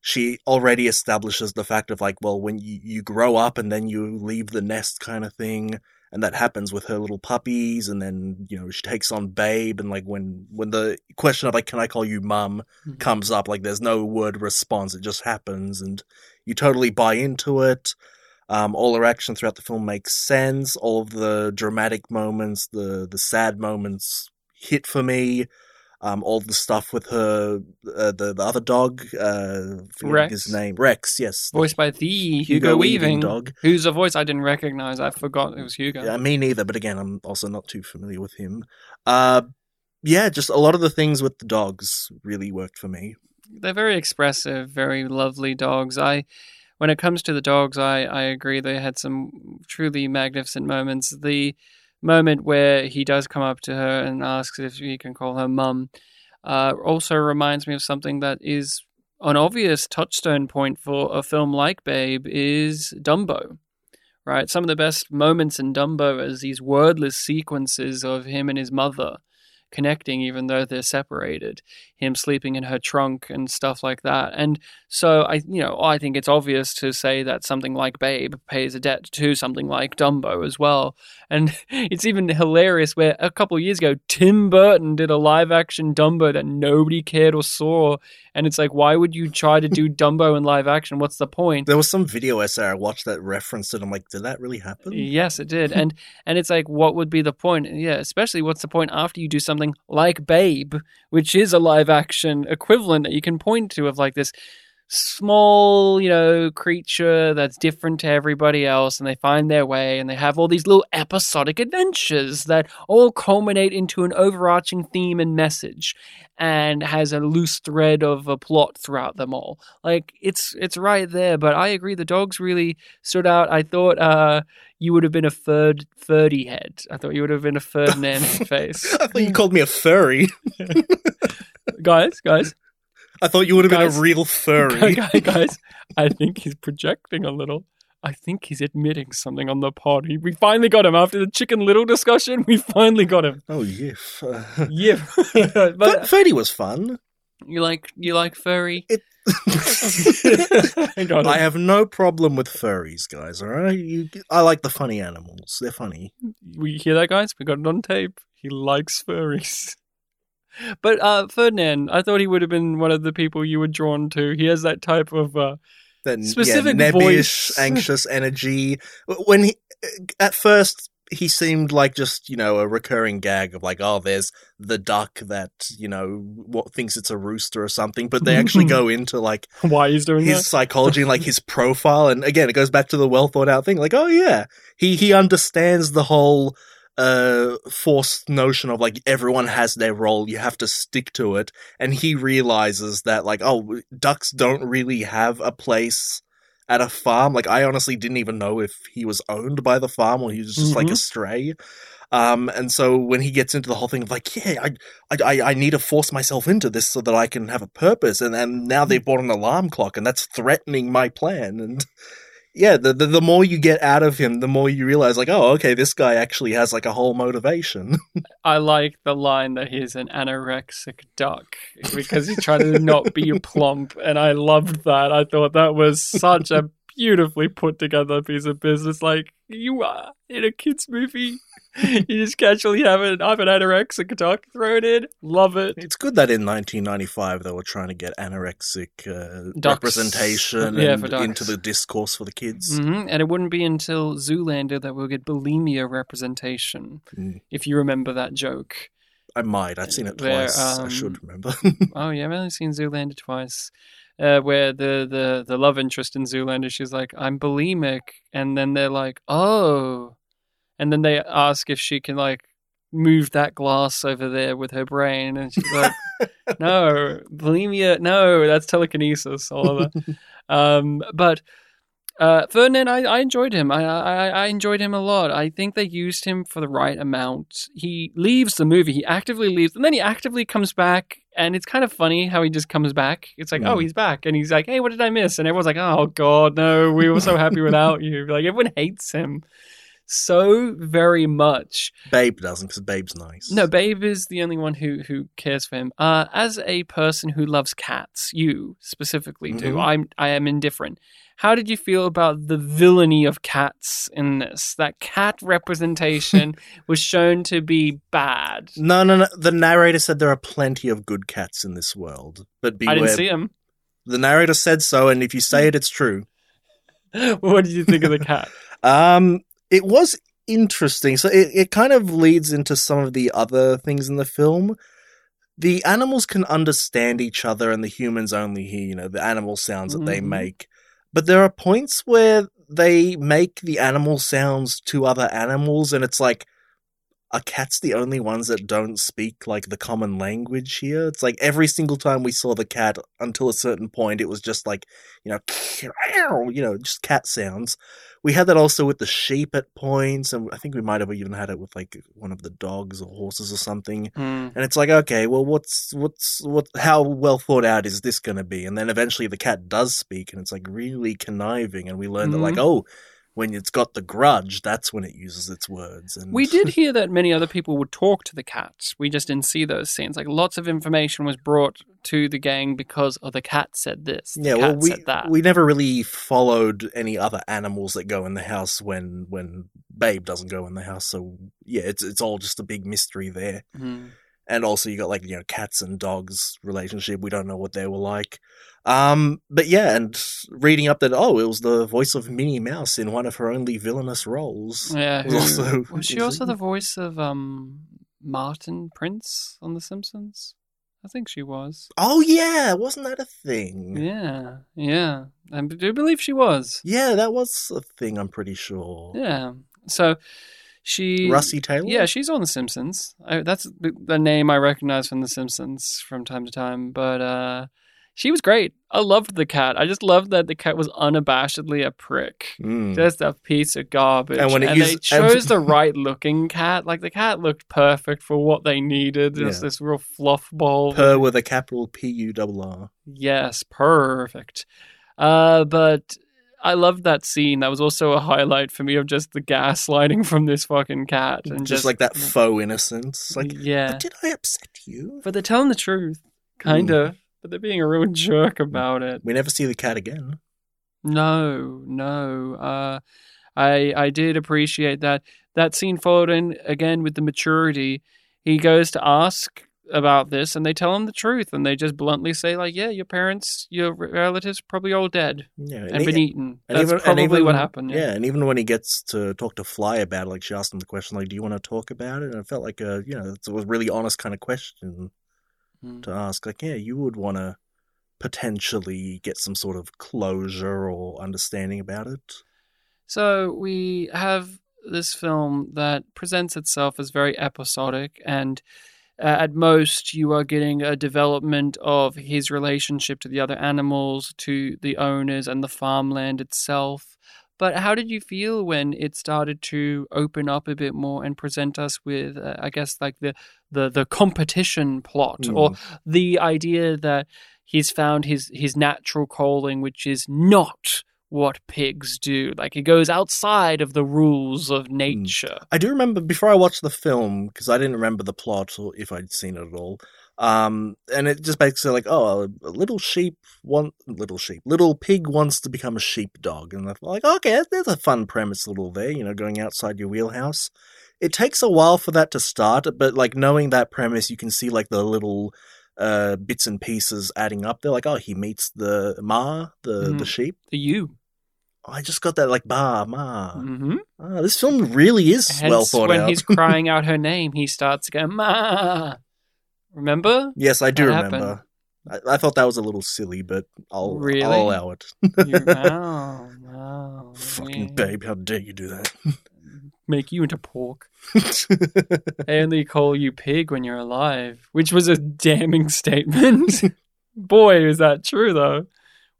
Speaker 3: she already establishes the fact of like, well, when you, you grow up and then you leave the nest kind of thing. And that happens with her little puppies, and then you know she takes on Babe, and like when when the question of like, can I call you mum,
Speaker 2: Mhm.
Speaker 3: comes up, like there's no word response, it just happens, and you totally buy into it. Um, all her action throughout the film makes sense. All of the dramatic moments, the the sad moments hit for me. Um, all the stuff with her, uh, the the other dog, uh,
Speaker 2: Rex.
Speaker 3: his name, Rex. Yes,
Speaker 2: Voiced by the Hugo,
Speaker 3: Hugo
Speaker 2: Weaving,
Speaker 3: Weaving dog.
Speaker 2: who's a voice I didn't recognize. I forgot it was Hugo.
Speaker 3: Yeah, me neither. But again, I'm also not too familiar with him. Uh, yeah, just a lot of the things with the dogs really worked for me.
Speaker 2: They're very expressive, very lovely dogs. I, when it comes to the dogs, I I agree. They had some truly magnificent moments. The moment where he does come up to her and asks if he can call her mum, uh, also reminds me of something that is an obvious touchstone point for a film like Babe is Dumbo. Right, some of the best moments in Dumbo is these wordless sequences of him and his mother connecting, even though they're separated. Him sleeping in her trunk and stuff like that. And so I, you know, I think it's obvious to say that something like Babe pays a debt to something like Dumbo as well. And *laughs* it's even hilarious where a couple of years ago, Tim Burton did a live action Dumbo that nobody cared or saw. And it's like, why would you try to do *laughs* Dumbo in live action? What's the point?
Speaker 3: There was some video essay I watched that referenced it. I'm like, did that really happen?
Speaker 2: Yes, it did. And and it's like what would be the point? Yeah, especially what's the point after you do something like Babe, which is a live action equivalent that you can point to of like this small, you know, creature that's different to everybody else and they find their way and they have all these little episodic adventures that all culminate into an overarching theme and message and has a loose thread of a plot throughout them all. Like it's it's right there, but I agree the dogs really stood out. I thought uh you would have been a third thirdy head. I thought you would have been a Ferdinand *laughs* face.
Speaker 3: I thought you called me a furry. *laughs*
Speaker 2: guys, guys,
Speaker 3: I thought you would have been a real furry. *laughs*
Speaker 2: guys, guys, I think he's projecting a little. I think he's admitting something on the pod. We finally got him after the Chicken Little discussion. We finally got him.
Speaker 3: oh, *laughs* yeah. Uh, *laughs*
Speaker 2: Yeah,
Speaker 3: but
Speaker 2: but
Speaker 3: Freddy was fun.
Speaker 2: You like you like furry?
Speaker 3: It-
Speaker 2: I.
Speaker 3: I have no problem with furries, guys. All right, you, I like the funny animals. They're funny.
Speaker 2: we hear that, guys? We got it on tape. He likes furries. But uh, Ferdinand, I thought he would have been one of the people you were drawn to. He has that type of uh,
Speaker 3: Then
Speaker 2: Specific
Speaker 3: yeah,
Speaker 2: voice. *laughs*
Speaker 3: anxious energy. When he at first he seemed like just you know a recurring gag of like oh there's the duck that you know what thinks it's a rooster or something, but they actually *laughs* go into like
Speaker 2: why he's doing
Speaker 3: his psychology and like his *laughs* profile and again it goes back to the well thought out thing like oh yeah he he understands the whole uh forced notion of like everyone has their role you have to stick to it. And he realizes that like oh ducks don't really have a place at a farm. Like i honestly didn't even know if he was owned by the farm or he was just like
Speaker 2: Mhm.
Speaker 3: a stray um and so when he gets into the whole thing of like yeah I, I i i need to force myself into this so that i can have a purpose. And and now they've bought an alarm clock and that's threatening my plan. And yeah the, the the more you get out of him the more you realize like oh okay this guy actually has like a whole motivation *laughs*
Speaker 2: I like the line that he's an anorexic duck because he's trying to not be plump, and I loved that. I thought that was such a beautifully put together piece of business. Like you are in a kids movie, *laughs* you just casually have an I'm an anorexic duck thrown in. Love it.
Speaker 3: it's good that in 1995 they were trying to get anorexic uh, representation
Speaker 2: Yeah,
Speaker 3: and into the discourse for the kids
Speaker 2: hmm And it wouldn't be until Zoolander that we'll get bulimia representation.
Speaker 3: Mm.
Speaker 2: If you remember that joke.
Speaker 3: i might i've seen it
Speaker 2: Where,
Speaker 3: twice i
Speaker 2: um,
Speaker 3: should remember *laughs*
Speaker 2: Oh yeah, I've only seen Zoolander twice. Uh, where the, the the love interest in Zoolander, she's like, "I'm bulimic," and then they're like, "Oh," and then they ask if she can like move that glass over there with her brain, and she's like, *laughs* "No, bulimia, no, that's telekinesis, Oliver." *laughs* um, but uh, Ferdinand, I, I enjoyed him. I, I I enjoyed him a lot. I think they used him for the right amount. He leaves the movie. He actively leaves, and then he actively comes back. And it's kind of funny how he just comes back. It's like, oh,
Speaker 3: Mm.
Speaker 2: he's back, and he's like, hey, what did I miss? And everyone's like, oh god, no, we were so happy without you. Like everyone hates him so very much.
Speaker 3: babe doesn't because babe's nice
Speaker 2: No, Babe is the only one who who cares for him. Uh, as a person who loves cats, you specifically do.
Speaker 3: Mhm.
Speaker 2: I'm I am indifferent. How did you feel about the villainy of cats in this? That cat representation *laughs* was shown to be bad.
Speaker 3: No, no, no. The narrator said there are plenty of good cats in this world, but beware.
Speaker 2: I didn't see him.
Speaker 3: The narrator said so, and if you say it, it's true. *laughs*
Speaker 2: what did you think of the cat? *laughs*
Speaker 3: Um, it was interesting. So it, it kind of leads into some of the other things in the film. The animals can understand each other, and the humans only hear, you know, the animal sounds that they
Speaker 2: Mhm.
Speaker 3: make. But there are points where they make the animal sounds to other animals, and it's like, are cats the only ones that don't speak like the common language here? It's like every single time we saw the cat until a certain point, it was just like, you know, *laughs* you know, just cat sounds. We had that also with the sheep at points, and I think we might have even had it with like one of the dogs or horses or something.
Speaker 2: Hmm.
Speaker 3: And it's like, okay, well, what's what's what? How well thought out is this going to be? And then eventually the cat does speak, and it's like really conniving, and we learn that like, oh, when it's got the grudge, that's when it uses its words. And
Speaker 2: We did *laughs* hear that many other people would talk to the cats. We just didn't see those scenes. Like lots of information was brought to the gang because oh the cat said this. The
Speaker 3: yeah,
Speaker 2: cat
Speaker 3: well, we
Speaker 2: said that.
Speaker 3: we never really followed any other animals that go in the house when when Babe doesn't go in the house. So yeah, it's it's all just a big mystery there.
Speaker 2: Mhm.
Speaker 3: and also you got like you know cats and dogs relationship we don't know what they were like um but yeah and reading up that oh it was the voice of minnie mouse in one of her only villainous roles
Speaker 2: Yeah,
Speaker 3: was also
Speaker 2: was she *laughs* also the voice of um Martin Prince on The Simpsons? I think she was.
Speaker 3: oh yeah wasn't that a thing
Speaker 2: Yeah, yeah. I do believe she was.
Speaker 3: Yeah, that was a thing i'm pretty sure
Speaker 2: Yeah. So she
Speaker 3: Russi Taylor
Speaker 2: Yeah, she's on The Simpsons. I, that's the, the name I recognize from The Simpsons from time to time. But uh, she was great. I loved the cat. I just loved that the cat was unabashedly a prick.
Speaker 3: Mm.
Speaker 2: Just a piece of garbage.
Speaker 3: And when it
Speaker 2: they
Speaker 3: used-
Speaker 2: chose the right looking cat. Like the cat looked perfect for what they needed. Just
Speaker 3: Yeah.
Speaker 2: this real fluff ball.
Speaker 3: per with a capital p-u-r-r
Speaker 2: Yes, perfect. Uh, but I loved that scene. That was also a highlight for me of just the gaslighting from this fucking cat, and
Speaker 3: just,
Speaker 2: just,
Speaker 3: like that faux innocence like
Speaker 2: yeah.
Speaker 3: did i upset you
Speaker 2: But they're telling the truth, kind of. But they're being a real *laughs* jerk about it.
Speaker 3: We never see the cat again.
Speaker 2: No, no. Uh, I I did appreciate that. That scene followed in again with the maturity. He goes to ask about this, and they tell him the truth, and they just bluntly say, like, "Yeah, your parents, your relatives, probably all dead
Speaker 3: Yeah,
Speaker 2: and been
Speaker 3: e-
Speaker 2: eaten."
Speaker 3: and
Speaker 2: That's
Speaker 3: even- and
Speaker 2: probably
Speaker 3: even-
Speaker 2: what happened.
Speaker 3: Yeah.
Speaker 2: Yeah.
Speaker 3: and even when he gets to talk to Fly about it, like she asked him the question, like, "Do you want to talk about it?" And it felt like a, you know, it was a really honest kind of question
Speaker 2: Mm.
Speaker 3: to ask. Like, yeah, you would want to potentially get some sort of closure or understanding about it.
Speaker 2: So we have this film that presents itself as very episodic, and uh, at most you are getting a development of his relationship to the other animals, to the owners, and the farmland itself. But how did you feel when it started to open up a bit more and present us with, uh, I guess, like the the the competition plot, or the idea that he's found his his natural calling, which is not what pigs do. Like he goes outside of the rules of nature.
Speaker 3: I do remember before I watched the film because I didn't remember the plot or if I'd seen it at all. Um, and it just basically like, oh, a little sheep want little sheep, little pig wants to become a sheepdog, and I'm like, okay, there's a fun premise, little there, you know, going outside your wheelhouse. It takes a while for that to start, but like knowing that premise, you can see like the little uh bits and pieces adding up. They're like, oh, he meets the ma, the the
Speaker 2: Mhm.
Speaker 3: sheep.
Speaker 2: The you.
Speaker 3: Oh, I just got that like ba ma.
Speaker 2: hmm
Speaker 3: Ah, this film really is
Speaker 2: Hence,
Speaker 3: well thought
Speaker 2: when
Speaker 3: out.
Speaker 2: he's *laughs* crying out her name, he starts going, Ma. Remember?
Speaker 3: Yes, I do
Speaker 2: That
Speaker 3: remember. I, I thought that was a little silly, but I'll,
Speaker 2: Really?
Speaker 3: I'll allow it.
Speaker 2: Oh, *laughs* no.
Speaker 3: Fucking
Speaker 2: yeah.
Speaker 3: babe, how dare you do that? *laughs*
Speaker 2: Make you into pork. *laughs* They only call you pig when you're alive, which was a damning statement. Boy, is that true, though.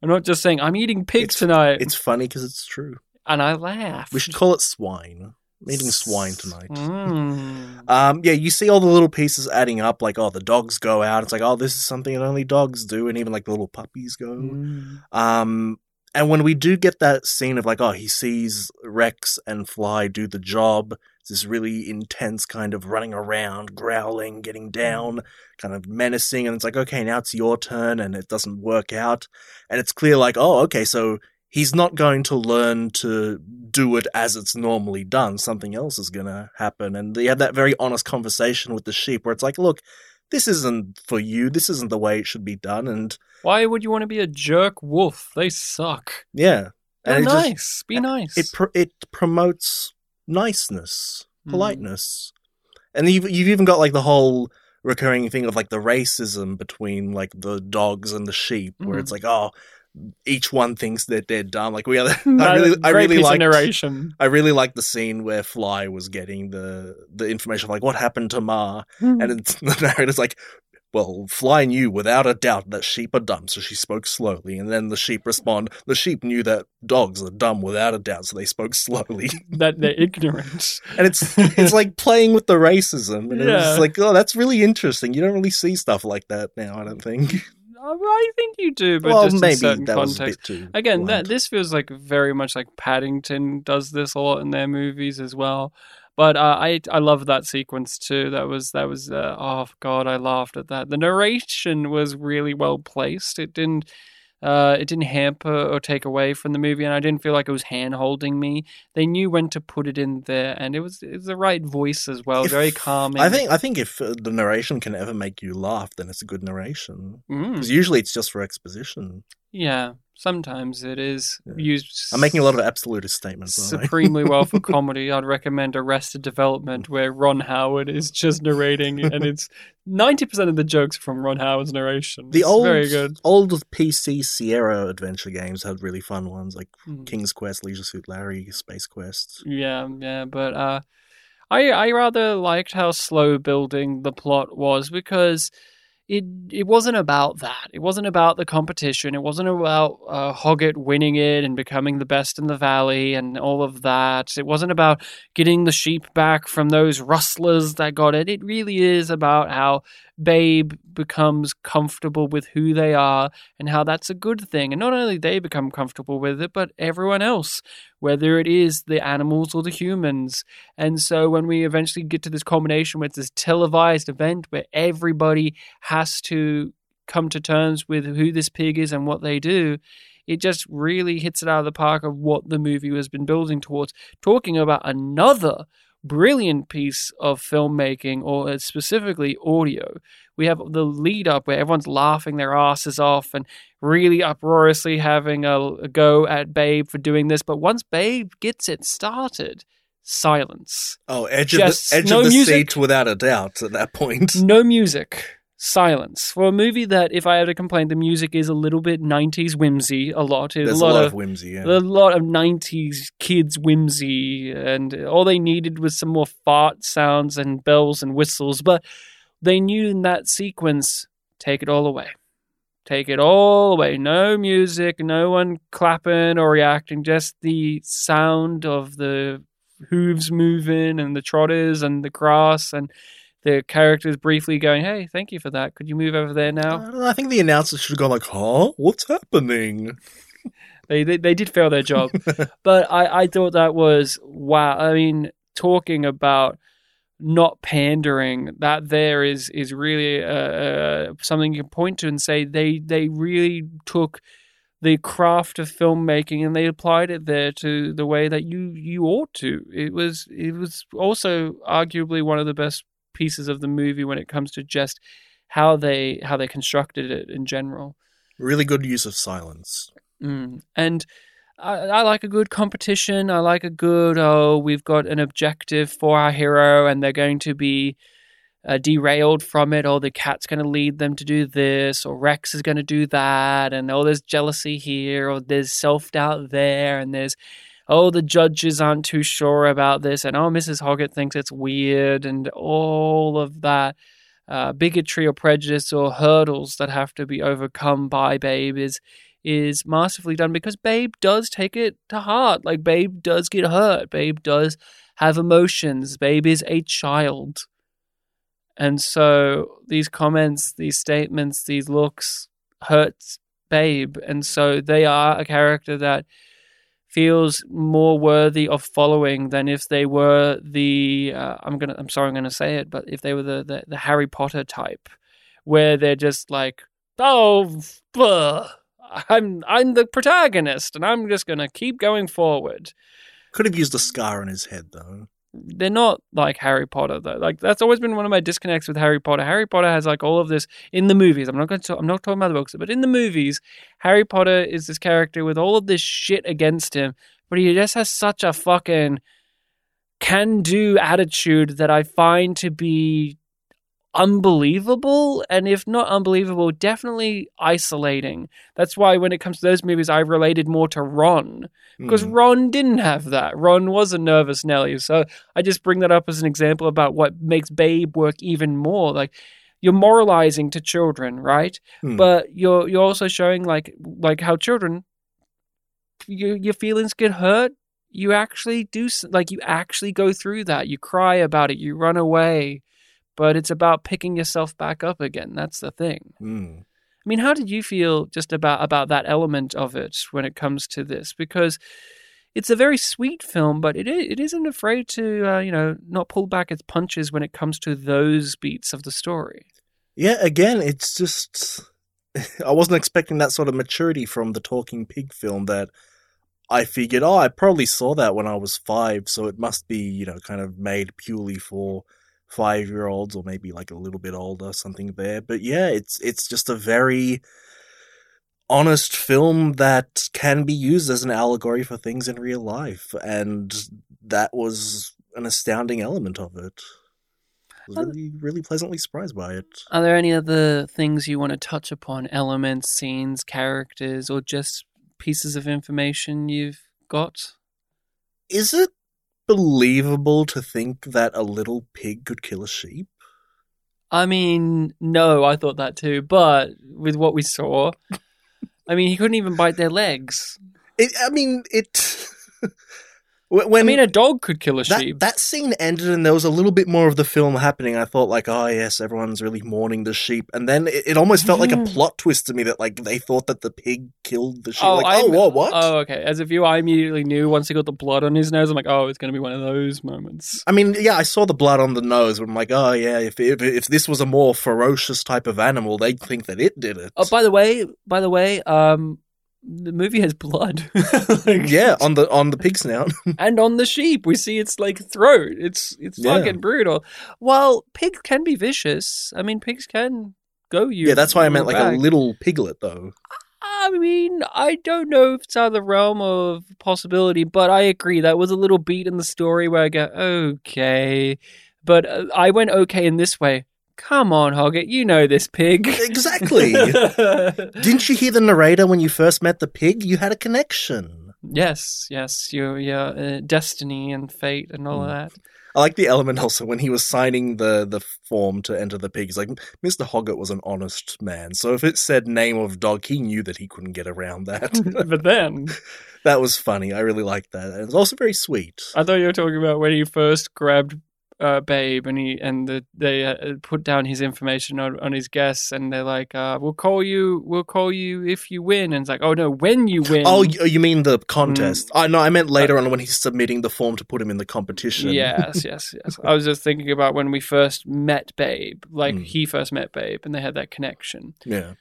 Speaker 2: I'm not just saying, I'm eating pig
Speaker 3: It's-
Speaker 2: tonight.
Speaker 3: it's funny because it's true.
Speaker 2: and I laugh.
Speaker 3: We should call it swine. I'm eating swine tonight.
Speaker 2: Mm.
Speaker 3: Um, yeah, you see all the little pieces adding up. Like, oh, the dogs go out. It's like, oh, this is something that only dogs do, and even like the little puppies go.
Speaker 2: Mm.
Speaker 3: Um, and when we do get that scene of like, oh, he sees Rex and Fly do the job, it's this really intense kind of running around, growling, getting down, kind of menacing, and it's like, okay, now it's your turn, and it doesn't work out, and it's clear like, oh, okay, so he's not going to learn to do it as it's normally done. Something else is going to happen, and they have that very honest conversation with the sheep, where it's like, look. This isn't for you. This isn't the way it should be done. And
Speaker 2: Why would you want to be a jerk wolf? They suck.
Speaker 3: yeah,
Speaker 2: They're
Speaker 3: and it just-
Speaker 2: nice. Be nice.
Speaker 3: it pr- it promotes niceness,
Speaker 2: Mm.
Speaker 3: politeness, and you've you've even got like the whole recurring thing of like the racism between like the dogs and the sheep, where
Speaker 2: Mhm.
Speaker 3: it's like oh, each one thinks that they're dumb. Like we are. *laughs* *laughs* I really, I really like.
Speaker 2: narration.
Speaker 3: I really like the scene where Fly was getting the the information of like what happened to Ma,
Speaker 2: Hmm.
Speaker 3: and it's, *laughs* the narrator's like, well, Fly knew without a doubt that sheep are dumb, so she spoke slowly. And then the sheep respond, the sheep knew that dogs are dumb without a doubt, so they spoke slowly.
Speaker 2: that they're ignorant.
Speaker 3: and it's it's like playing with the racism, and
Speaker 2: Yeah.
Speaker 3: it's like, oh, that's really interesting. You don't really see stuff like that now, I don't think.
Speaker 2: I think you do, but
Speaker 3: well,
Speaker 2: just in
Speaker 3: maybe
Speaker 2: certain
Speaker 3: that
Speaker 2: context.
Speaker 3: a bit too.
Speaker 2: Again, that this feels like very much like Paddington does this a lot in their movies as well. But uh, I I love that sequence too. That was that was uh, oh god, I laughed at that. The narration was really well placed. It didn't uh, it didn't hamper or take away from the movie, and I didn't feel like it was hand holding me. They knew when to put it in there, and it was it was the right voice as well,
Speaker 3: If-
Speaker 2: very calming.
Speaker 3: I think I think if uh, the narration can ever make you laugh, then it's a good narration.
Speaker 2: Mm,
Speaker 3: Because usually it's just for exposition.
Speaker 2: yeah, sometimes it is
Speaker 3: Yeah.
Speaker 2: used.
Speaker 3: I'm making a lot of absolutist statements.
Speaker 2: supremely well for *laughs* comedy. I'd recommend Arrested Development, where Ron Howard is just narrating, and it's ninety percent of the jokes are from Ron Howard's narration.
Speaker 3: The
Speaker 2: It's
Speaker 3: old,
Speaker 2: very good.
Speaker 3: old PC Sierra adventure games had really fun ones, like
Speaker 2: Mm.
Speaker 3: King's Quest, Leisure Suit Larry, Space Quest.
Speaker 2: Yeah, yeah, but uh, I I rather liked how slow building the plot was because it it wasn't about that. It wasn't about the competition. It wasn't about uh, Hoggett winning it and becoming the best in the valley and all of that. It wasn't about getting the sheep back from those rustlers that got it. It really is about how Babe becomes comfortable with who they are and how that's a good thing. And not only they become comfortable with it, but everyone else, whether it is the animals or the humans. And so when we eventually get to this culmination with this televised event where everybody has to come to terms with who this pig is and what they do, it just really hits it out of the park of what the movie has been building towards. Talking about another brilliant piece of filmmaking, or uh, specifically audio. We have the lead up where everyone's laughing their asses off and really uproariously having a, a go at Babe for doing this. But once Babe gets it started, silence.
Speaker 3: Oh, edge
Speaker 2: Just
Speaker 3: of the edge
Speaker 2: no
Speaker 3: of the
Speaker 2: music.
Speaker 3: seat without a doubt at that point.
Speaker 2: No music. Silence. For a movie that, if I had to complain, the music is a little bit 90s whimsy, a lot. There's
Speaker 3: There's
Speaker 2: a lot, of,
Speaker 3: whimsy. Yeah.
Speaker 2: a lot of 90s kids whimsy, and all they needed was some more fart sounds and bells and whistles. But they knew in that sequence, take it all away. Take it all away. No music, no one clapping or reacting, just the sound of the hooves moving and the trotters and the grass and the characters briefly going, Hey, thank you for that. Could you move over there now?
Speaker 3: I, I think the announcers should have gone like, "Huh? What's happening?" *laughs*
Speaker 2: They, they they did fail their job, *laughs* but I I thought that was wow. I mean, talking about not pandering, that there is is really uh, uh, something you can point to and say they they really took the craft of filmmaking and they applied it there to the way that you you ought to. It was it was also arguably one of the best pieces of the movie when it comes to just how they how they constructed it in general.
Speaker 3: Really good use of silence.
Speaker 2: Mm. And I, I like a good competition. I like a good, oh, we've got an objective for our hero and they're going to be uh, derailed from it, or the cat's going to lead them to do this, or Rex is going to do that, and oh, there's jealousy here, or there's self doubt there, and there's oh, the judges aren't too sure about this, and oh, Mrs. Hoggett thinks it's weird, and all of that uh, bigotry or prejudice or hurdles that have to be overcome by Babe is is masterfully done because Babe does take it to heart. Like Babe does get hurt. Babe does have emotions. Babe is a child. And so these comments, these statements, these looks hurts Babe. And so they are a character that feels more worthy of following than if they were the uh, I'm gonna I'm sorry I'm gonna say it, but if they were the, the, the Harry Potter type, where they're just like, oh, ugh, I'm I'm the protagonist, and I'm just gonna keep going forward.
Speaker 3: Could have used a scar on his head though.
Speaker 2: They're not like Harry Potter though. Like that's always been one of my disconnects with Harry Potter. Harry Potter has like all of this in the movies. I'm not going to. I'm not talking about the books, but in the movies, Harry Potter is this character with all of this shit against him, but he just has such a fucking can-do attitude that I find to be unbelievable and if not unbelievable definitely isolating. That's why when it comes to those movies i related more to ron because
Speaker 3: Hmm.
Speaker 2: ron didn't have that. Ron was a nervous nelly so i just bring that up as an example about what makes babe work even more. Like you're moralizing to children right?
Speaker 3: Hmm.
Speaker 2: but you're you're also showing like like how children your your feelings get hurt. You actually do like you actually go through that. You cry about it. You run away but it's about picking yourself back up again. That's the thing.
Speaker 3: Hmm.
Speaker 2: i mean how did you feel just about about that element of it when it comes to this? Because it's a very sweet film but it it isn't afraid to uh, you know not pull back its punches when it comes to those beats of the story.
Speaker 3: Yeah, again, it's just *laughs* I wasn't expecting that sort of maturity from the Talking Pig film that I figured, oh, I probably saw that when I was five, so it must be, you know, kind of made purely for five year olds or maybe like a little bit older, something there. But yeah, it's it's just a very honest film that can be used as an allegory for things in real life. And that was an astounding element of it. I was really, really pleasantly surprised by it.
Speaker 2: Are there any other things you want to touch upon? Elements, scenes, characters, or just pieces of information you've got?
Speaker 3: Is it believable to think that a little pig could kill a sheep?
Speaker 2: I mean, no, I thought that too, but with what we saw, I mean, he couldn't even bite their legs.
Speaker 3: It, I mean, it. Wh- When
Speaker 2: I mean, a dog could kill a
Speaker 3: that,
Speaker 2: sheep.
Speaker 3: that scene ended and there was a little bit more of the film happening. I thought like, oh yes, everyone's really mourning the sheep, and then it, it almost felt like a plot twist to me that like they thought that the pig killed the sheep. like, oh,
Speaker 2: I'm-
Speaker 3: whoa, what?
Speaker 2: Oh, okay. As a viewer, I immediately knew once he got the blood on his nose. I'm like, oh, it's going to be one of those moments.
Speaker 3: I mean, yeah, I saw the blood on the nose, but I'm like, oh yeah, if if, if this was a more ferocious type of animal, they'd think that it did it.
Speaker 2: Oh, by the way, by the way, um, the movie has blood. *laughs* Like,
Speaker 3: yeah, on the on the pig snout. *laughs*
Speaker 2: and on the sheep, we see its like throat. It's it's
Speaker 3: Yeah.
Speaker 2: fucking brutal. Well, pigs can be vicious. I mean, pigs can go you.
Speaker 3: yeah, that's why I meant like
Speaker 2: back.
Speaker 3: a little piglet though.
Speaker 2: I mean, I don't know if it's out of the realm of possibility, but I agree that was a little beat in the story where I go, okay, but uh, I went okay in this way. Come on, Hoggett, you know this pig. *laughs*
Speaker 3: Exactly. Didn't you hear the narrator when you first met the pig? You had a connection.
Speaker 2: yes, yes, your your uh, destiny and fate and all of
Speaker 3: Mm.
Speaker 2: that.
Speaker 3: I like the element also when he was signing the the form to enter the pig. He's like, Mr. Hoggett was an honest man, so if it said name of dog, he knew that he couldn't get around that. *laughs*
Speaker 2: but then *laughs*
Speaker 3: that was funny. I really liked that. And it was also very sweet.
Speaker 2: I thought you were talking about when he first grabbed uh, Babe and he and the, they uh, put down his information on, on his guests and they're like, uh, "We'll call you. We'll call you if you win." And it's like, "Oh no, when you win."
Speaker 3: Oh, you mean the
Speaker 2: Mm.
Speaker 3: contest? I no, I meant later on when he's submitting the form to put him in the competition.
Speaker 2: Yes, yes, *laughs* yes. I was just thinking about when we first met Babe, like
Speaker 3: Mm.
Speaker 2: he first met Babe, and they had that connection.
Speaker 3: yeah.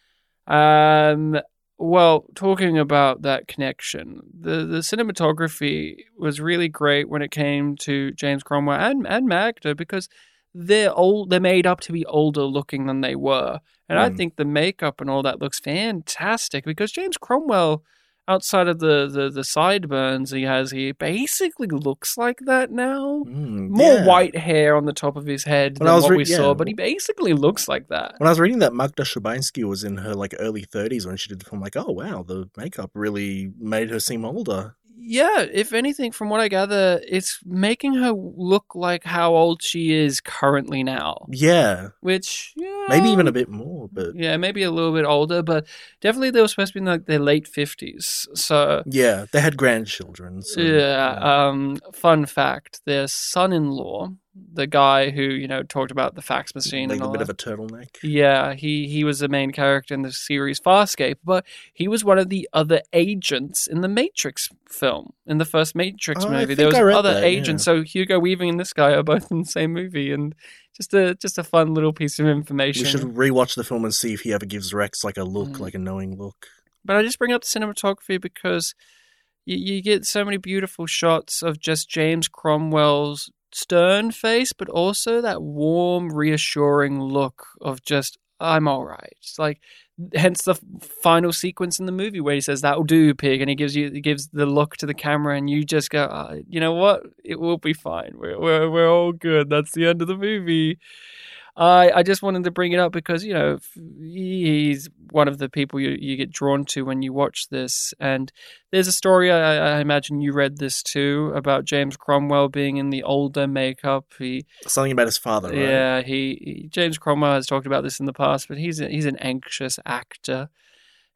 Speaker 2: Um, well, talking about that connection, the the cinematography was really great when it came to James Cromwell and and Magda because they're old. They're made up to be older looking than they were, and I
Speaker 3: Mm.
Speaker 2: think the makeup and all that looks fantastic because James Cromwell. Outside of the, the, the sideburns he has, he basically looks like that now.
Speaker 3: Mm,
Speaker 2: More
Speaker 3: yeah.
Speaker 2: white hair on the top of his head
Speaker 3: When
Speaker 2: than what
Speaker 3: re-
Speaker 2: we
Speaker 3: yeah.
Speaker 2: saw, but he basically looks like that.
Speaker 3: When I was reading that Magda Szubanski was in her like early 30s when she did the film, like, oh wow, the makeup really made her seem older.
Speaker 2: Yeah, if anything, from what I gather, it's making her look like how old she is currently now.
Speaker 3: Yeah,
Speaker 2: Which, yeah,
Speaker 3: maybe even a bit more, but
Speaker 2: Yeah, maybe a little bit older, but definitely they were supposed to be in like their late fifties. So
Speaker 3: yeah, they had grandchildren. So,
Speaker 2: yeah, um, fun fact: their son-in-law, the guy who you know talked about the fax machine
Speaker 3: like
Speaker 2: and
Speaker 3: a bit
Speaker 2: that.
Speaker 3: of a turtleneck.
Speaker 2: Yeah, he he was the main character in the series Farscape, but he was one of the other agents in the Matrix film, in the first Matrix
Speaker 3: Oh,
Speaker 2: movie. There was other
Speaker 3: that,
Speaker 2: agents, so Hugo Weaving and this guy are both in the same movie, and just a just a fun little piece of information.
Speaker 3: We should rewatch the film and see if he ever gives Rex like a look,
Speaker 2: Mm.
Speaker 3: like a knowing look.
Speaker 2: But I just bring up the cinematography because you, you get so many beautiful shots of just James Cromwell's stern face, but also that warm, reassuring look of just I'm all right. It's like hence the final sequence in the movie where he says that'll do pig and he gives you he gives the look to the camera and you just go "Ah, you know what? It will be fine. We're, we're, we're all good. That's the end of the movie I, I just wanted to bring it up because you know he's one of the people you, you get drawn to when you watch this. And there's a story I, I imagine you read this too about James Cromwell being in the older makeup. He
Speaker 3: Something about his father, right?
Speaker 2: yeah, he, he James Cromwell has talked about this in the past, but he's a, he's an anxious actor,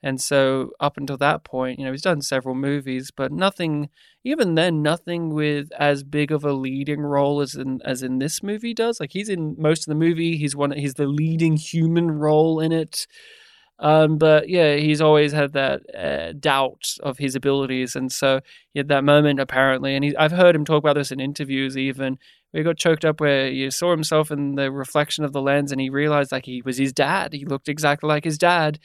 Speaker 2: and so up until that point, you know, he's done several movies, but nothing, even then, nothing with as big of a leading role as in as in this movie does. Like he's in most of the movie, he's one, he's the leading human role in it. Um, but yeah, he's always had that uh, doubt of his abilities, and so he had that moment apparently. And he, I've heard him talk about this in interviews, even where he got choked up, where he saw himself in the reflection of the lens, and he realized like he was his dad. He looked exactly like his dad,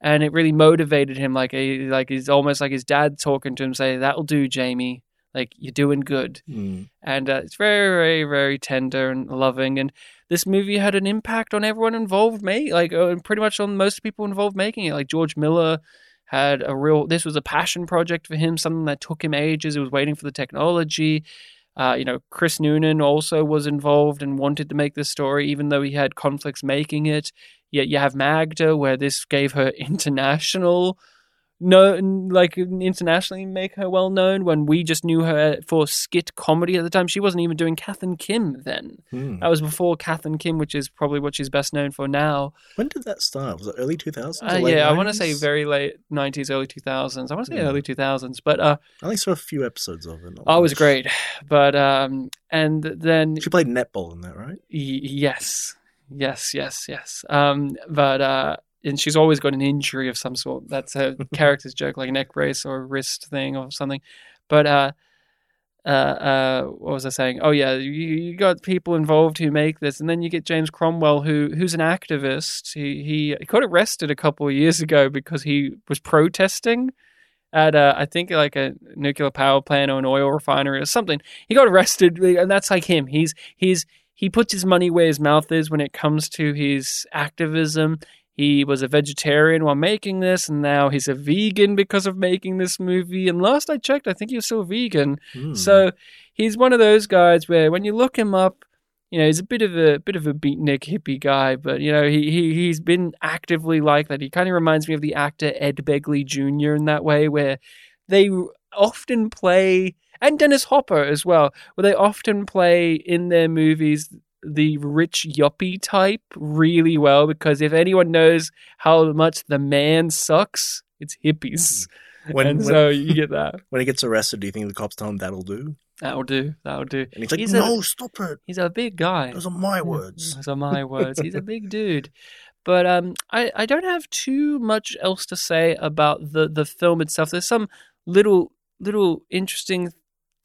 Speaker 2: and it really motivated him. Like a, like he's almost like his dad talking to him, saying, "That'll do, Jamie. Like you're doing good."
Speaker 3: Mm.
Speaker 2: and uh, it's very, very, very tender and loving. And this movie had an impact on everyone involved, make like uh, pretty much on most people involved making it. Like George Miller had a real. This was a passion project for him, something that took him ages. He was waiting for the technology. Uh, you know, Chris Noonan also was involved and wanted to make this story, even though he had conflicts making it. Yet you have Magda, where this gave her *laughs* international no, like internationally make her well known when we just knew her for skit comedy at the time. She wasn't even doing Kath and Kim then.
Speaker 3: Hmm.
Speaker 2: That was before Kath and Kim, which is probably what she's best known for now.
Speaker 3: When did that start? Was it early 2000s?
Speaker 2: Uh, yeah, I want to say very late 90s, early 2000s. I want to say
Speaker 3: Yeah.
Speaker 2: early 2000s, but uh,
Speaker 3: I only saw a few episodes of it.
Speaker 2: oh, it was great. But um, and then
Speaker 3: She played netball in that, right?
Speaker 2: Y- yes, yes, yes, yes. Um, but uh, and she's always got an injury of some sort. That's her *laughs* character's joke, like a neck brace or a wrist thing or something. But uh, uh, uh, what was I saying? Oh yeah, you, you got people involved who make this, and then you get James Cromwell, who who's an activist. He he, he got arrested a couple of years ago because he was protesting at uh, I think like a nuclear power plant or an oil refinery or something. He got arrested, and that's like him. He's he's he puts his money where his mouth is when it comes to his activism. He was a vegetarian while making this, and now he's a vegan because of making this movie. And last I checked, I think he was still vegan.
Speaker 3: Hmm.
Speaker 2: So he's one of those guys where when you look him up, you know, he's a bit of a bit of a beatnik hippie guy, but you know, he he he's been actively like that. He kind of reminds me of the actor Ed Begley Jr. in that way, where they often play, and Dennis Hopper as well, where they often play in their movies the rich yuppie type really well because if anyone knows how much the man sucks, it's hippies. *laughs*
Speaker 3: when,
Speaker 2: and
Speaker 3: when,
Speaker 2: so you get that. *laughs*
Speaker 3: when he gets arrested, do you think the cops tell him that'll do?
Speaker 2: That'll do. That'll do.
Speaker 3: And he's like,
Speaker 2: He's a-
Speaker 3: no, stop it.
Speaker 2: He's a big guy.
Speaker 3: Those are my *laughs* words.
Speaker 2: Those are my words. He's a big dude. But um, I, I don't have too much else to say about the, the film itself. There's some little little interesting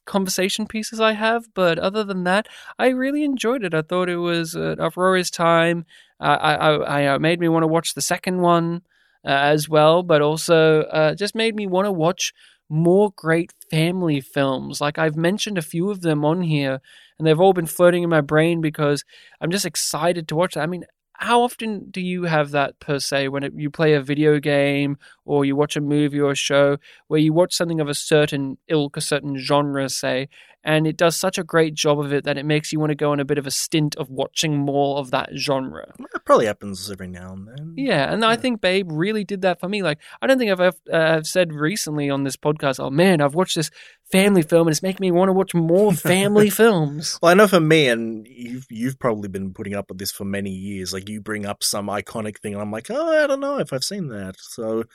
Speaker 2: conversation pieces I have, but other than that, I really enjoyed it. I thought it was an uproarious time. Uh, I, I, I uh, made me want to watch the second one uh, as well, but also uh, just made me want to watch more great family films. Like I've mentioned a few of them on here, and they've all been floating in my brain because I'm just excited to watch that. I mean, how often do you have that per se when it, you play a video game or you watch a movie or a show where you watch something of a certain ilk, a certain genre, say, and it does such a great job of it that it makes you want to go on a bit of a stint of watching more of that genre?
Speaker 3: It probably happens every now and then.
Speaker 2: Yeah, and I think Babe really did that for me. Like, I don't think I've uh, I've said recently on this podcast, "Oh man, I've watched this family film and it's making me want to watch more *laughs* family films."
Speaker 3: Well, I know for me, and you've you've probably been putting up with this for many years. Like you bring up some iconic thing, and I'm like, oh, I don't know if I've seen that. So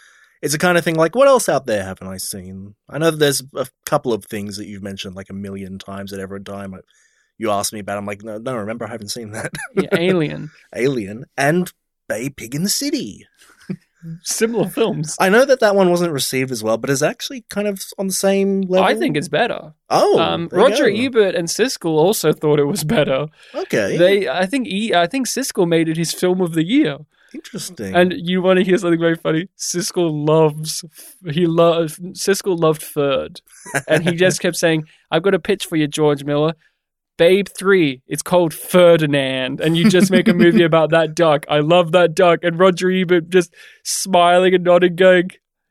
Speaker 3: it's the kind of thing like, what else out there haven't I seen? I know there's a couple of things that you've mentioned like a million times at every time you ask me about. I'm like, no, no, remember I haven't seen that.
Speaker 2: Yeah, Alien, *laughs*
Speaker 3: Alien and Babe Pig in the City.
Speaker 2: similar films.
Speaker 3: I know that that one wasn't received as well, but is actually kind of on the same level.
Speaker 2: I think it's better.
Speaker 3: Oh,
Speaker 2: um, Roger. Ebert and Siskel also thought it was better.
Speaker 3: Okay,
Speaker 2: They, I think, e, I think Siskel made it his film of the year.
Speaker 3: Interesting.
Speaker 2: And you want to hear something very funny? Siskel loves, he loves, Siskel loved Third, and he just kept saying, "I've got a pitch for you, George Miller." Babe 3, it's called Ferdinand, and you just make a movie *laughs* about that duck. I love that duck. And Roger Ebert just smiling and nodding, going,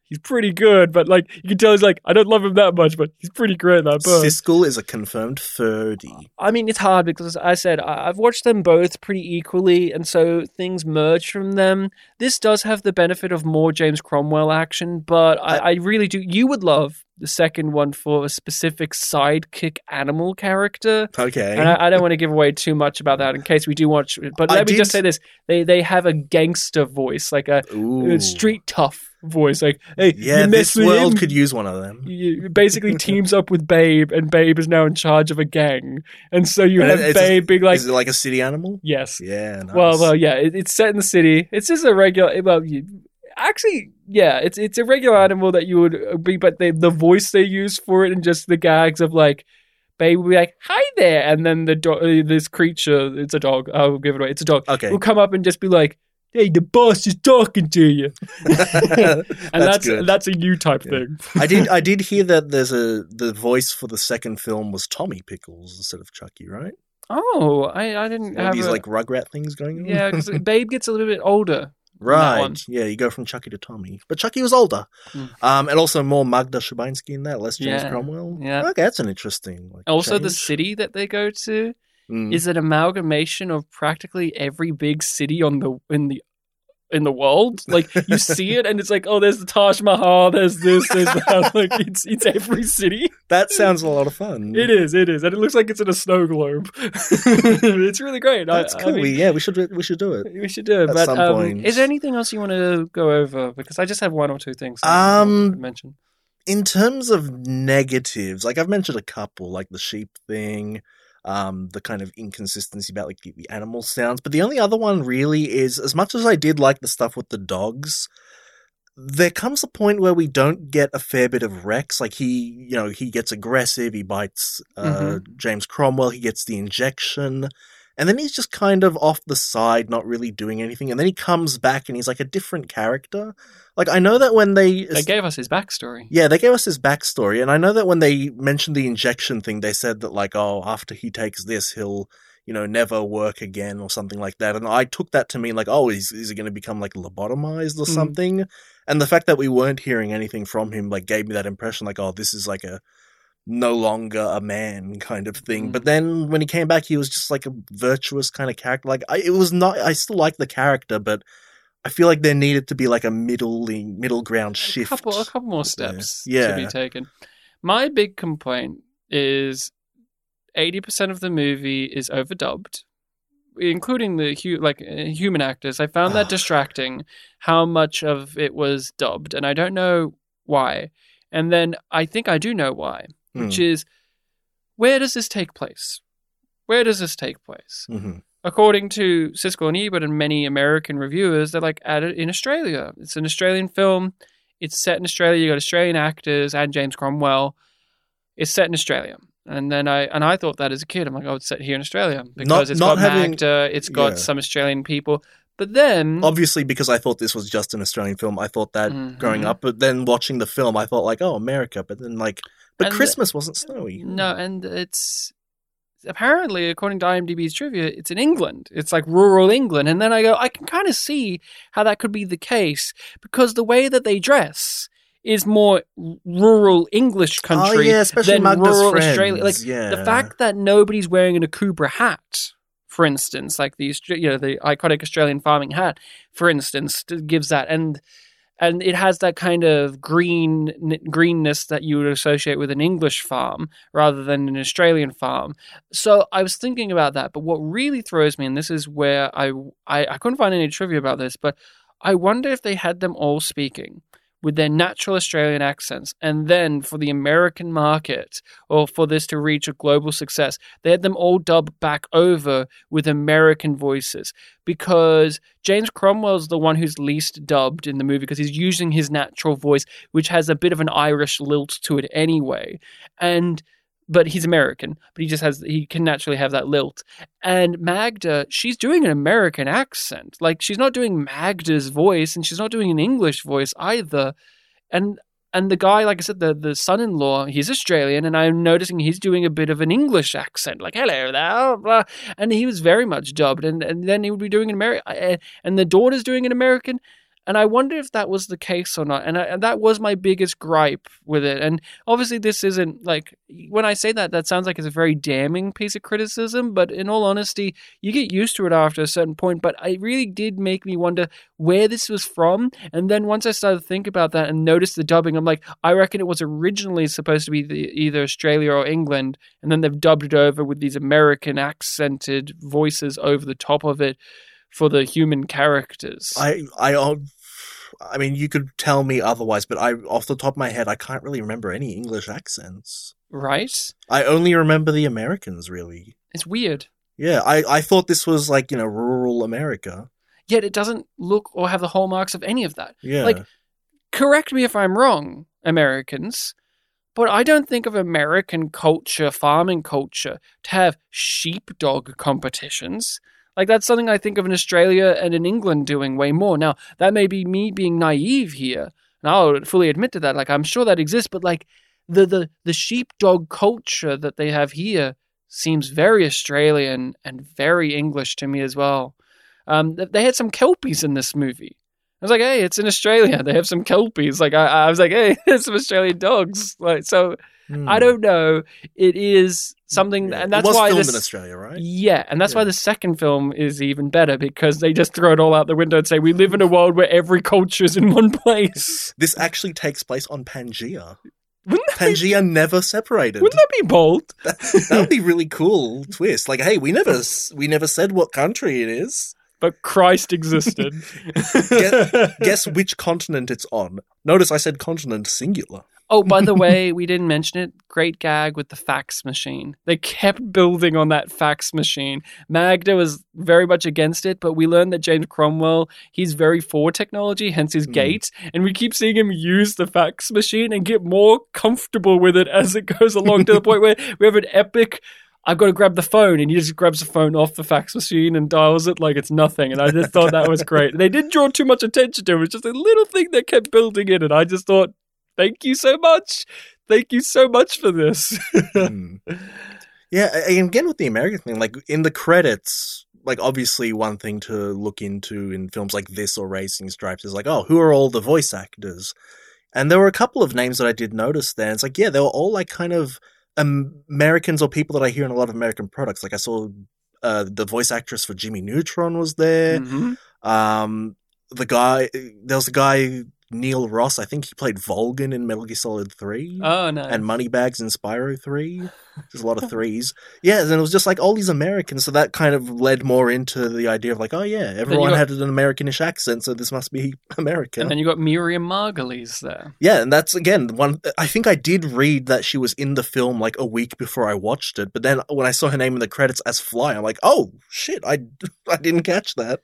Speaker 2: he's pretty good, but like, you can tell he's like, I don't love him that much, but he's pretty great in that bird.
Speaker 3: Siskel is a confirmed thirty.
Speaker 2: I mean, it's hard because I said I- I've watched them both pretty equally, and so things merge from them. This does have the benefit of more James Cromwell action, but I, I really do. You would love the second one for a specific sidekick animal character.
Speaker 3: Okay.
Speaker 2: And I, I don't want to give away too much about that in case we do watch. But
Speaker 3: I
Speaker 2: let me
Speaker 3: did-
Speaker 2: just say this: they they have a gangster voice, like a,
Speaker 3: Ooh.
Speaker 2: a street tough voice. Like, hey,
Speaker 3: Yeah, this world
Speaker 2: him,
Speaker 3: could use one of them.
Speaker 2: you basically teams up with Babe, and Babe is now in charge of a gang, and so you
Speaker 3: And
Speaker 2: have
Speaker 3: it's-
Speaker 2: Babe being like,
Speaker 3: is it like a city animal?
Speaker 2: "Yes,
Speaker 3: Yeah. Nice.
Speaker 2: well, well, yeah, it, it's set in the city. It's just a regular. Well, you, actually, yeah, it's it's a regular animal that you would uh, be, but they, the voice they use for it and just the gags of like." Babe will be like, "Hi there," and then the do- uh, this creature, it's a dog. I'll give it away. It's a dog.
Speaker 3: Okay.
Speaker 2: Will come up and just be like, "Hey, the boss is talking to you," *laughs* and that's
Speaker 3: good.
Speaker 2: that's a new type
Speaker 3: Yeah.
Speaker 2: thing.
Speaker 3: I did. I did hear that *laughs* there's a the voice for the second film was Tommy Pickles instead of Chuckie, right?
Speaker 2: Oh, I I didn't
Speaker 3: All
Speaker 2: have
Speaker 3: these
Speaker 2: a-
Speaker 3: like Rugrat things going on.
Speaker 2: Yeah, because *laughs* Babe gets a little bit older.
Speaker 3: right. Yeah, you go from Chuckie to Tommy, but Chuckie was older,
Speaker 2: Mm.
Speaker 3: um, and also more Magda Szubanski in that, less James
Speaker 2: Yeah.
Speaker 3: Cromwell.
Speaker 2: Yeah.
Speaker 3: Okay, that's an interesting. Like,
Speaker 2: Also, the city that they go to
Speaker 3: Mm.
Speaker 2: is an amalgamation of practically every big city on the in the in the world. Like you see it, and it's like, oh, there's the Taj Mahal, there's this, there's that. *laughs* Like it's it's every city.
Speaker 3: That sounds a lot of fun.
Speaker 2: It is, it is, and it looks like it's in a snow globe. *laughs* it's really great.
Speaker 3: That's
Speaker 2: I,
Speaker 3: cool.
Speaker 2: I mean,
Speaker 3: yeah, we should we should do it.
Speaker 2: we should do it.
Speaker 3: At
Speaker 2: but
Speaker 3: some
Speaker 2: um,
Speaker 3: point.
Speaker 2: is there anything else you want to go over? Because I just have one or two things.
Speaker 3: Um,
Speaker 2: to mention.
Speaker 3: in terms of negatives, like I've mentioned a couple, like the sheep thing, um, the kind of inconsistency about like the, the animal sounds. But the only other one really is as much as I did like the stuff with the dogs, there comes a point where we don't get a fair bit of Rex. Like he, you know, he gets aggressive, he bites uh, James Cromwell, he gets the injection. And then he's just kind of off the side, not really doing anything. And then he comes back and he's like a different character. Like I know that when they
Speaker 2: They gave us his backstory.
Speaker 3: yeah, they gave us his backstory, and I know that when they mentioned the injection thing, they said that like, oh, after he takes this, he'll, you know, never work again or something like that. And I took that to mean like, oh, is is he going to become like lobotomized or
Speaker 2: Mm.
Speaker 3: something? And the fact that we weren't hearing anything from him like gave me that impression, like, oh, this is like a no longer a man kind of thing.
Speaker 2: Mm.
Speaker 3: But then when he came back, he was just like a virtuous kind of character. Like I, it was not. I still like the character, but. I feel like there needed to be like a middling middle ground
Speaker 2: A
Speaker 3: shift.
Speaker 2: couple, a couple more steps
Speaker 3: Yeah.
Speaker 2: to be taken. My big complaint is eighty percent of the movie is overdubbed, including the hu- like uh, human actors. I found that distracting. How much of it was dubbed, and I don't know why. And then I think I do know why, which
Speaker 3: Hmm.
Speaker 2: is where does this take place? Where does this take place?
Speaker 3: Mhm.
Speaker 2: according to Siskel and Ebert and many American reviewers, they're like at it in Australia. It's an Australian film. It's set in Australia. You got Australian actors and James Cromwell. It's set in Australia. And then I and I thought that as a kid, I'm like, oh, it's set here in Australia because
Speaker 3: Not-
Speaker 2: it's
Speaker 3: not
Speaker 2: got
Speaker 3: having-
Speaker 2: Magda, it's got
Speaker 3: Yeah.
Speaker 2: some Australian people. But then,
Speaker 3: Obviously, because I thought this was just an Australian film, I thought that
Speaker 2: Mhm.
Speaker 3: growing up. But then watching the film, I thought like, oh, America. But then like, but
Speaker 2: And the-
Speaker 3: Christmas wasn't snowy.
Speaker 2: no, and it's apparently according to IMDb's trivia, it's in England. It's like rural England, and then I go, I can kind of see how that could be the case because the way that they dress is more rural English country
Speaker 3: oh yeah, especially
Speaker 2: than
Speaker 3: Magda's
Speaker 2: rural
Speaker 3: friends.
Speaker 2: Australia. Like
Speaker 3: yeah.
Speaker 2: the fact that nobody's wearing an Akubra hat, for instance, like the you know the iconic Australian farming hat, for instance, gives that and and it has that kind of green greenness that you would associate with an English farm rather than an Australian farm. So I was thinking about that, but what really throws me, and this is where I I, I couldn't find any trivia about this, but I wonder if they had them all speaking with their natural Australian accents, and then for the American market, or for this to reach a global success, they had them all dubbed back over with American voices. Because James Cromwell's the one who's least dubbed in the movie because he's using his natural voice, which has a bit of an Irish lilt to it anyway, and but he's American, but he just has he can naturally have that lilt. And Magda, she's doing an American accent. Like she's not doing Magda's voice and she's not doing an English voice either. And and the guy, like I said, the the son-in-law, he's Australian, and I'm noticing he's doing a bit of an English accent, like "Hello there," blah, and he was very much dubbed, and, and then he would be doing an American, uh, and the daughter's doing an American, and I wonder if that was the case or not, and, I, and that was my biggest gripe with it, and obviously this isn't like when I say that, that sounds like it's a very damning piece of criticism, but in all honesty, you get used to it after a certain point, but it really did make me wonder where this was from. And then once I started to think about that and noticed the dubbing, I'm like, I reckon it was originally supposed to be the, either Australia or England, and then they've dubbed it over with these American accented voices over the top of it for the human characters.
Speaker 3: I I I mean, you could tell me otherwise, but I off the top of my head, I can't really remember any English accents.
Speaker 2: right?
Speaker 3: I only remember the Americans, really.
Speaker 2: It's weird.
Speaker 3: Yeah, I, I thought this was like, you know, rural America.
Speaker 2: Yet it doesn't look or have the hallmarks of any of that.
Speaker 3: Yeah.
Speaker 2: Like, correct me if I'm wrong, Americans, but I don't think of American culture, farming culture, to have sheepdog competitions. Like, that's something I think of in Australia and in England doing way more. Now, that may be me being naive here, and I'll fully admit to that. Like, I'm sure that exists, but like, the, the, the sheepdog culture that they have here seems very Australian and very English to me as well. Um, they had some kelpies in this movie. I was like, hey, it's in Australia. They have some kelpies. Like, I, I was like, hey, *laughs* there's some Australian dogs. Like, so
Speaker 3: Hmm.
Speaker 2: I don't know. It is something,
Speaker 3: Yeah.
Speaker 2: and that's why
Speaker 3: filmed
Speaker 2: this,
Speaker 3: in Australia, right?
Speaker 2: Yeah, and that's why the second film is even better because they just throw it all out the window and say we live in a world where every culture is in one place. *laughs*
Speaker 3: This actually takes place on Pangea.
Speaker 2: Wouldn't that, be,
Speaker 3: Pangea never separated.
Speaker 2: wouldn't that be bold? *laughs*
Speaker 3: that would be really cool twist. Like, hey, we never we never said what country it is.
Speaker 2: But Christ existed. *laughs*
Speaker 3: Guess, guess which continent it's on. Notice I said continent singular.
Speaker 2: Oh, by the way, we didn't mention it. Great gag with the fax machine. They kept building on that fax machine. Magda was very much against it, but we learned that James Cromwell, he's very for technology, hence his
Speaker 3: Hmm.
Speaker 2: gate. And we keep seeing him use the fax machine and get more comfortable with it as it goes along to the point where we have an epic. I've got to grab the phone, and he just grabs the phone off the fax machine and dials it like it's nothing. And I just thought that was great. They didn't draw too much attention to it. It was just a little thing that kept building in, and I just thought, thank you so much. Thank you so much for this.
Speaker 3: Hmm. Yeah, again with the American thing, like in the credits, like obviously one thing to look into in films like this or Racing Stripes is like, oh, who are all the voice actors? And there were a couple of names that I did notice there. It's like, yeah, they were all like kind of Americans or people that I hear in a lot of American products. Like I saw uh, the voice actress for Jimmy Neutron was there.
Speaker 2: Mhm.
Speaker 3: Um, the guy, there was a guy Neil Ross. I think he played Volgin in Metal Gear Solid Three.
Speaker 2: Oh no.
Speaker 3: and Moneybags in Spyro 3. There's a lot of *laughs* threes. Yeah, and it was just like all these Americans, so that kind of led more into the idea of like, oh yeah, everyone
Speaker 2: got-
Speaker 3: had an Americanish accent, so this must be *laughs* American.
Speaker 2: and then you got Miriam Margolyes there.
Speaker 3: yeah, and that's again one. I think I did read that she was in the film like a week before I watched it, but then when I saw her name in the credits as Fly, I'm like, oh shit, I *laughs* I didn't catch that.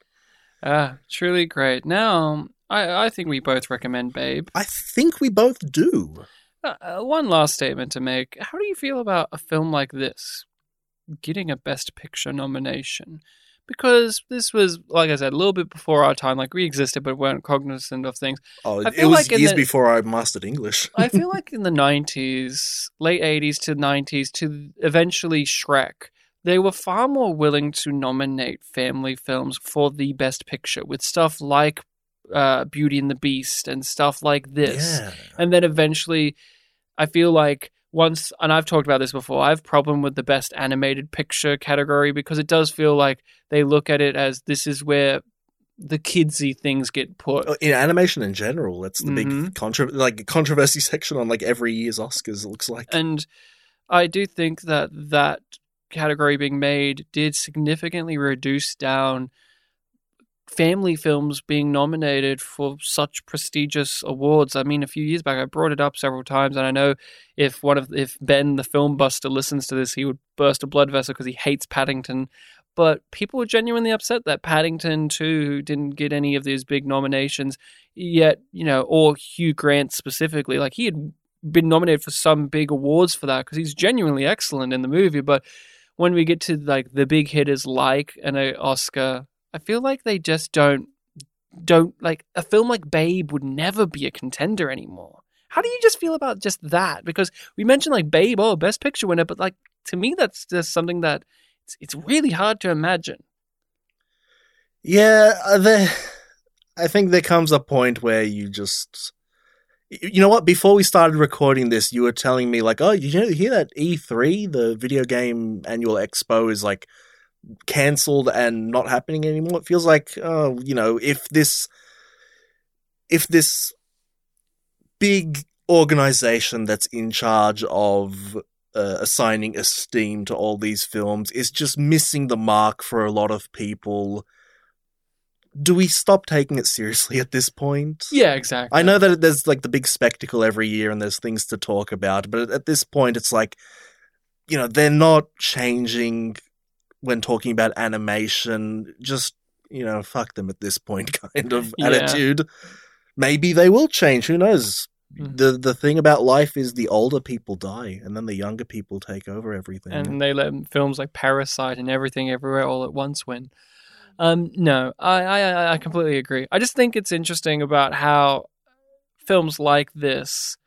Speaker 2: Ah, truly great. Now, I, I think we both recommend Babe.
Speaker 3: I think we both do.
Speaker 2: Uh, uh, one last statement to make. How do you feel about a film like this getting a Best Picture nomination? Because this was, like I said, a little bit before our time. Like we existed, but weren't cognizant of things.
Speaker 3: Oh,
Speaker 2: I
Speaker 3: it was
Speaker 2: like
Speaker 3: years
Speaker 2: the-
Speaker 3: before I mastered English. *laughs*
Speaker 2: I feel *laughs* like in the 90s, late 80s to 90s, to eventually Shrek, they were far more willing to nominate family films for the best picture with stuff like uh, Beauty and the Beast and stuff like this.
Speaker 3: Yeah.
Speaker 2: And then eventually, I feel like once, and I've talked about this before, I have problem with the best animated picture category because it does feel like they look at it as this is where the kidsy things get put.
Speaker 3: Oh, in animation in general, that's the
Speaker 2: Mhm.
Speaker 3: big contro- like controversy *laughs* section on like every year's Oscars. It looks like
Speaker 2: And I do think that that category being made did significantly reduce down family films being nominated for such prestigious awards. I mean, a few years back, I brought it up several times, and I know if one of if Ben, the film buster, listens to this, he would burst a blood vessel because he hates Paddington. But people were genuinely upset that Paddington too didn't get any of these big nominations, yet, you know, or Hugh Grant specifically. Like, he had been nominated for some big awards for that because he's genuinely excellent in the movie. But when we get to like the big hitters like an uh, Oscar, I feel like they just don't don't like a film like Babe would never be a contender anymore. How do you just feel about just that? Because we mentioned like Babe, oh, best picture winner, but like to me, that's just something that it's, it's really hard to imagine.
Speaker 3: yeah. uh, There, I think there comes a point where you just, you know what? Before we started recording this, you were telling me like, oh, you hear that E3, the video game annual expo, is like cancelled and not happening anymore? It feels like, oh, you know, if this, if this big organization that's in charge of uh, assigning esteem to all these films is just missing the mark for a lot of people. Do we stop taking it seriously at this point?
Speaker 2: Yeah, exactly.
Speaker 3: I know that there's like the big spectacle every year and there's things to talk about, but at this point, it's like, you know, they're not changing when talking about animation. Just, you know, fuck them at this point *laughs* kind of
Speaker 2: Yeah.
Speaker 3: attitude. Maybe they will change. Who knows?
Speaker 2: Mhm.
Speaker 3: The the thing about life is the older people die and then the younger people take over everything.
Speaker 2: and they let films like Parasite and everything everywhere all at once win. Um, no, I, I I completely agree. I just think it's interesting about how films like this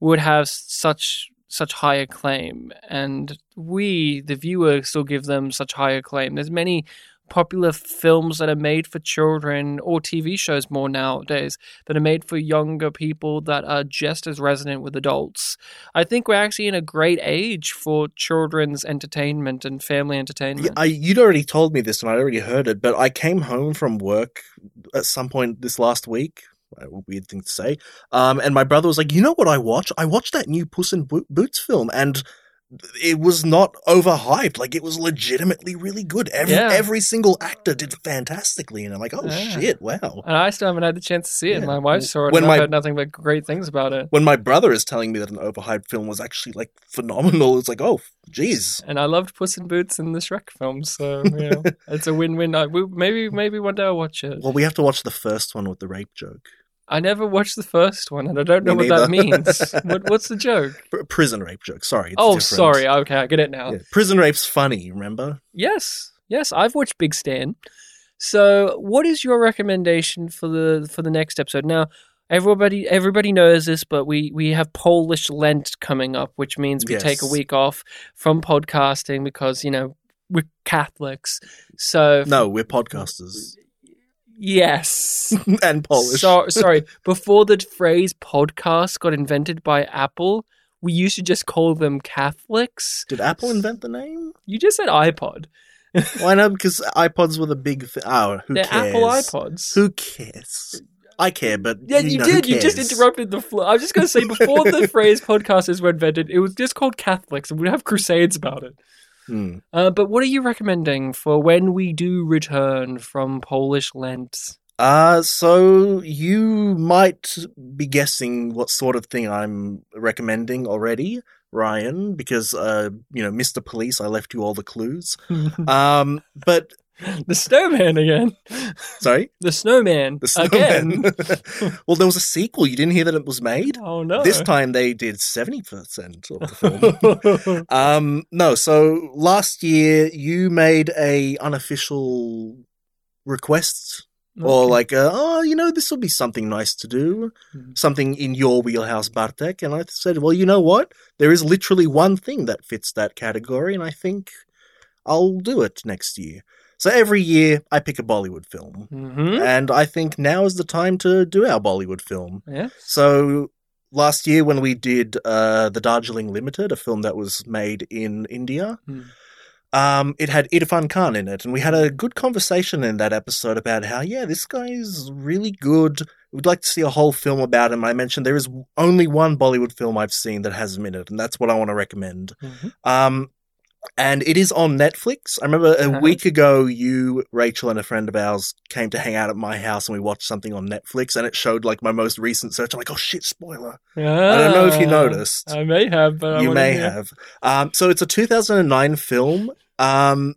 Speaker 2: would have such such high acclaim, and we, the viewer, still give them such high acclaim. There's many popular films that are made for children or TV shows more nowadays that are made for younger people that are just as resonant with adults. I think we're actually in a great age for children's entertainment and family entertainment.
Speaker 3: Yeah, I, you'd already told me this and I'd already heard it, but I came home from work at some point this last week. Weird thing to say. Um, and my brother was like, "You know what I watched? I watched that new Puss in Bo- Boots film, and it was not overhyped. Like it was legitimately really good. Every
Speaker 2: Yeah.
Speaker 3: every single actor did fantastically, and I'm like, oh
Speaker 2: Yeah.
Speaker 3: shit, wow.
Speaker 2: and I still haven't had the chance to see it.
Speaker 3: Yeah.
Speaker 2: My wife saw it
Speaker 3: When
Speaker 2: and
Speaker 3: my-
Speaker 2: I've heard nothing but great things about it.
Speaker 3: When my brother is telling me that an overhyped film was actually like phenomenal, it's like, oh, geez.
Speaker 2: And I loved Puss in Boots and the Shrek films, so *laughs* you know, it's a win-win. I, we, maybe maybe one day I'll watch it.
Speaker 3: Well, we have to watch the first one with the rape joke.
Speaker 2: I never watched the first one, and I don't know
Speaker 3: Me
Speaker 2: what that means. *laughs* what, what's the joke?
Speaker 3: Pr- prison rape joke. Sorry. It's
Speaker 2: oh,
Speaker 3: different.
Speaker 2: sorry. Okay, I get it now.
Speaker 3: Yeah, Prison rape's funny. Remember?
Speaker 2: Yes, yes, I've watched Big Stan. So, what is your recommendation for the for the next episode? Now, everybody everybody knows this, but we we have Polish Lent coming up, which means we take a week off from podcasting because you know we're Catholics. So,
Speaker 3: No, we're podcasters
Speaker 2: yes. *laughs*
Speaker 3: and Polish.
Speaker 2: So, sorry, before the phrase podcast got invented by Apple, we used to just call them Catholics.
Speaker 3: Did Apple invent the name?
Speaker 2: You just said iPod. *laughs*
Speaker 3: Why not? Because iPods were the big thing. Oh, who
Speaker 2: They're
Speaker 3: cares?
Speaker 2: Apple iPods.
Speaker 3: Who cares? I care, but
Speaker 2: Yeah,
Speaker 3: you,
Speaker 2: you,
Speaker 3: know,
Speaker 2: did. You just interrupted the flow. I was just going to say before the *laughs* phrase podcasters were invented, it was just called Catholics, and we'd have crusades about it.
Speaker 3: Hmm.
Speaker 2: Uh, but what are you recommending for when we do return from Polish Lent?
Speaker 3: Uh, so you might be guessing what sort of thing I'm recommending already, Ryan, because uh, you know, Mr. Police, I left you all the clues. *laughs* Um, but *laughs*
Speaker 2: the snowman again.
Speaker 3: sorry,
Speaker 2: The snowman,
Speaker 3: the snowman.
Speaker 2: again. *laughs* *laughs*
Speaker 3: well, there was a sequel. You didn't hear that it was made.
Speaker 2: oh no!
Speaker 3: This time they did seventy percent of the film. Um, no, so last year you made a unofficial request or like, uh, oh, you know, this will be something nice to do,
Speaker 2: Mhm.
Speaker 3: something in your wheelhouse, Bartek. And I said, well, you know what? There is literally one thing that fits that category, and I think I'll do it next year. So every year I pick a Bollywood film,
Speaker 2: Mhm.
Speaker 3: and I think now is the time to do our Bollywood film.
Speaker 2: Yeah.
Speaker 3: So last year when we did uh, the Darjeeling Limited, a film that was made in India,
Speaker 2: Hmm.
Speaker 3: um, it had Irfan Khan in it, and we had a good conversation in that episode about how yeah, this guy is really good. We'd like to see a whole film about him. I mentioned there is only one Bollywood film I've seen that has him in it, and that's what I want to recommend.
Speaker 2: Mhm.
Speaker 3: Um, and it is on Netflix. I remember a
Speaker 2: Uh-huh.
Speaker 3: week ago, you, Rachel, and a friend of ours came to hang out at my house, and we watched something on Netflix, and it showed like my most recent search. I'm like, oh shit, spoiler! I don't know if you
Speaker 2: Ah,
Speaker 3: noticed.
Speaker 2: I may have, but
Speaker 3: you may have. Um, so it's a 2009 film. Um,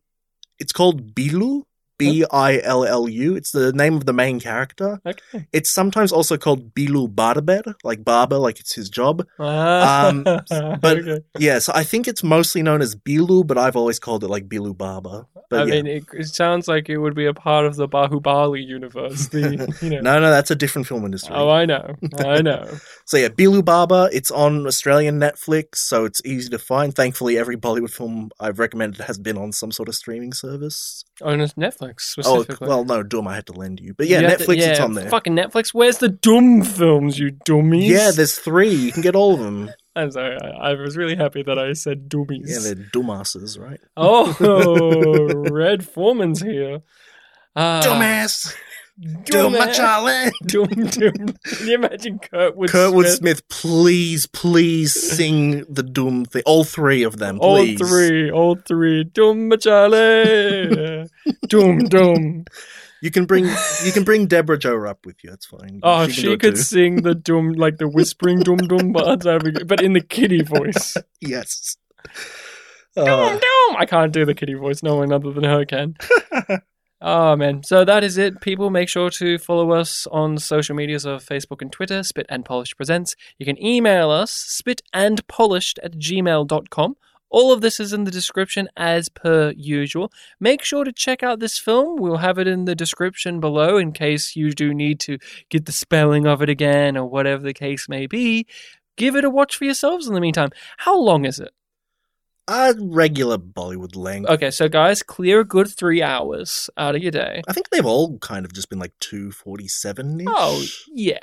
Speaker 3: it's called Billu. B I L L U. It's the name of the main character.
Speaker 2: Okay.
Speaker 3: It's sometimes also called Billu Barber, like barber, like it's his job.
Speaker 2: Ah,
Speaker 3: Um, *laughs* but-
Speaker 2: okay.
Speaker 3: Yeah, so I think it's mostly known as Billu, but I've always called it like Billu Barber. But
Speaker 2: I
Speaker 3: yeah.
Speaker 2: mean, it, it sounds like it would be a part of the Bahubali universe. The you know. *laughs*
Speaker 3: no, no, that's a different film industry.
Speaker 2: Oh, I know, I know. *laughs*
Speaker 3: So yeah, Billu Barber. It's on Australian Netflix, so it's easy to find. Thankfully, every Bollywood film I've recommended has been on some sort of streaming service.
Speaker 2: On Netflix specifically.
Speaker 3: Oh well, no, Dhoom I had to lend you, but yeah,
Speaker 2: You have to-
Speaker 3: Netflix.
Speaker 2: yeah,
Speaker 3: it's on there.
Speaker 2: Fucking Netflix. Where's the dumb films, you dummies?
Speaker 3: Yeah, there's three. You can get all of them. *laughs*
Speaker 2: I'm sorry. I, I was really happy that I said dummies.
Speaker 3: Yeah, they're dumbasses, right?
Speaker 2: oh, *laughs* Red Foreman's here. Uh,
Speaker 3: Dumbass,
Speaker 2: dumbass.
Speaker 3: Dumbass.
Speaker 2: Dum, dum. Can you imagine Kurtwood
Speaker 3: Kurtwood
Speaker 2: Smith?
Speaker 3: Smith, please, please sing the Dhoom thing. All three of them,
Speaker 2: All
Speaker 3: please.
Speaker 2: three, all three. Dhoom Machale. Dum dum.
Speaker 3: You can bring you can bring Debra Jo up with you. That's fine.
Speaker 2: Oh,
Speaker 3: can
Speaker 2: she, could
Speaker 3: too.
Speaker 2: sing the dum like the whispering dum dum, but that'd be good. but in the kitty voice. *laughs*
Speaker 3: Yes.
Speaker 2: Dum
Speaker 3: Uh,
Speaker 2: dum. I can't do the kitty voice. No one other than her can. *laughs* Oh man. So that is it. People make sure to follow us on social medias of Facebook and Twitter, Spit and Polished Presents. You can email us, spitandpolished at gmail.com. All of this is in the description as per usual. Make sure to check out this film. We'll have it in the description below in case you do need to get the spelling of it again or whatever the case may be. Give it a watch for yourselves in the meantime. How long is it?
Speaker 3: A regular Bollywood length.
Speaker 2: Okay, so guys, clear a good three hours out of your day.
Speaker 3: I think they've all kind of just been like two forty seven ish.
Speaker 2: Oh, yeah.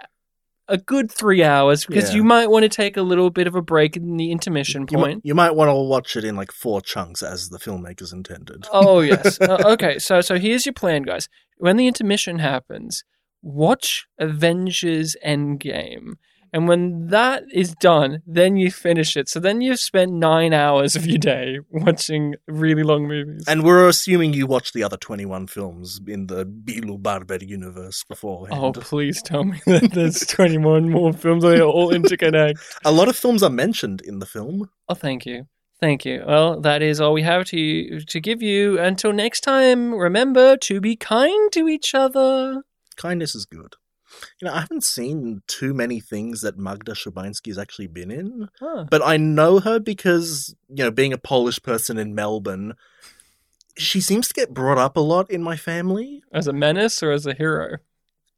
Speaker 2: A good three hours because
Speaker 3: Yeah.
Speaker 2: you might want to take a little bit of a break in the intermission
Speaker 3: You might,
Speaker 2: point.
Speaker 3: you might want to watch it in like four chunks as the filmmakers intended.
Speaker 2: Oh yes. *laughs* Uh, okay, so so here's your plan, guys. When the intermission happens, watch Avengers Endgame. And when that is done, then you finish it. So then you've spent nine hours of your day watching really long movies.
Speaker 3: And we're assuming you watched the other 21 films in the Billu Barber universe beforehand.
Speaker 2: oh, please tell me that there's *laughs* 21 more films that are all interconnect.
Speaker 3: A lot of films are mentioned in the film.
Speaker 2: Oh, thank you. Thank you. Well, that is all we have to to give you. Until next time, remember to be kind to each other.
Speaker 3: Kindness is good. You know, I haven't seen too many things that Magda Szubański has actually been in,
Speaker 2: Huh.
Speaker 3: but I know her because, you know, being a Polish person in Melbourne, she seems to get brought up a lot in my family.
Speaker 2: As a menace or as a hero?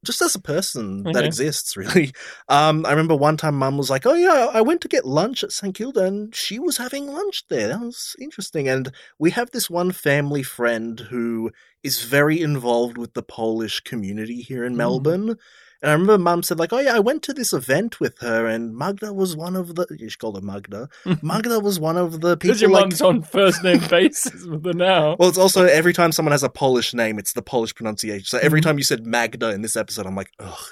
Speaker 3: just as a person that exists, really. Um, I remember one time mum was like, Oh, yeah, I went to get lunch at St. Kilda and she was having lunch there. That was interesting. And we have this one family friend who is very involved with the Polish community here in
Speaker 2: Mm.
Speaker 3: Melbourne. And I remember mum said, like, oh yeah, I went to this event with her and Magda was one of the you should call her Magda. *laughs* Magda was one of the people
Speaker 2: Because your
Speaker 3: like
Speaker 2: mum's on first name *laughs* basis with her now.
Speaker 3: well, it's also every time someone has a Polish name, it's the Polish pronunciation. So every
Speaker 2: Mhm.
Speaker 3: time you said Magda in this episode, I'm like, ugh,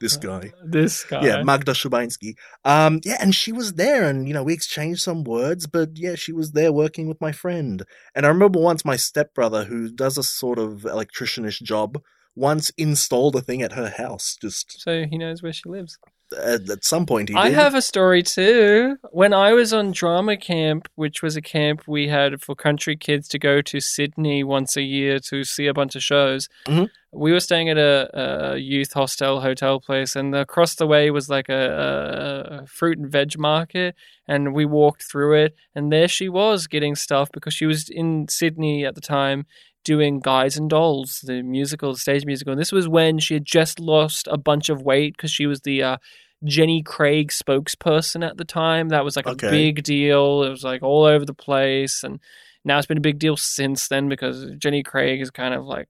Speaker 3: this guy.
Speaker 2: This guy.
Speaker 3: Yeah, Magda Szubański. Um, yeah, and she was there, and you know we exchanged some words, but yeah, she was there working with my friend. And I remember once my stepbrother, who does a sort of electricianish job, once installed a thing at her house. Just
Speaker 2: so he knows where she lives.
Speaker 3: at, at some point, he
Speaker 2: I
Speaker 3: did.
Speaker 2: have a story too. When I was on drama camp, which was a camp we had for country kids to go to Sydney once a year to see a bunch of shows,
Speaker 3: Mhm.
Speaker 2: we were staying at a, a youth hostel hotel place, and across the way was like a, a fruit and veg market, and we walked through it, and there she was getting stuff because she was in Sydney at the time doing Guys and Dolls, the musical, the stage musical. And this was when she had just lost a bunch of weight because she was the uh, Jenny Craig spokesperson at the time. That was like
Speaker 3: Okay.
Speaker 2: a big deal. It was like all over the place. And now it's been a big deal since then because Jenny Craig is kind of like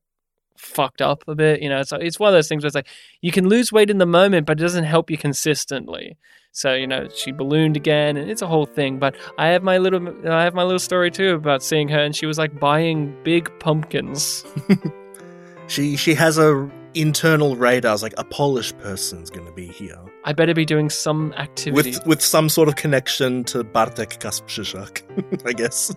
Speaker 2: fucked up a bit. You know, it's, it's one of those things where it's like you can lose weight in the moment, but it doesn't help you consistently. So you know she ballooned again, and it's a whole thing. But I have my little, I have my little story too about seeing her, and she was like buying big pumpkins. *laughs*
Speaker 3: She she has a internal radar. It's like a Polish person's going to be here
Speaker 2: I better be doing some activity.
Speaker 3: with with some sort of connection to Bartek Kasprzyszak, *laughs* I guess.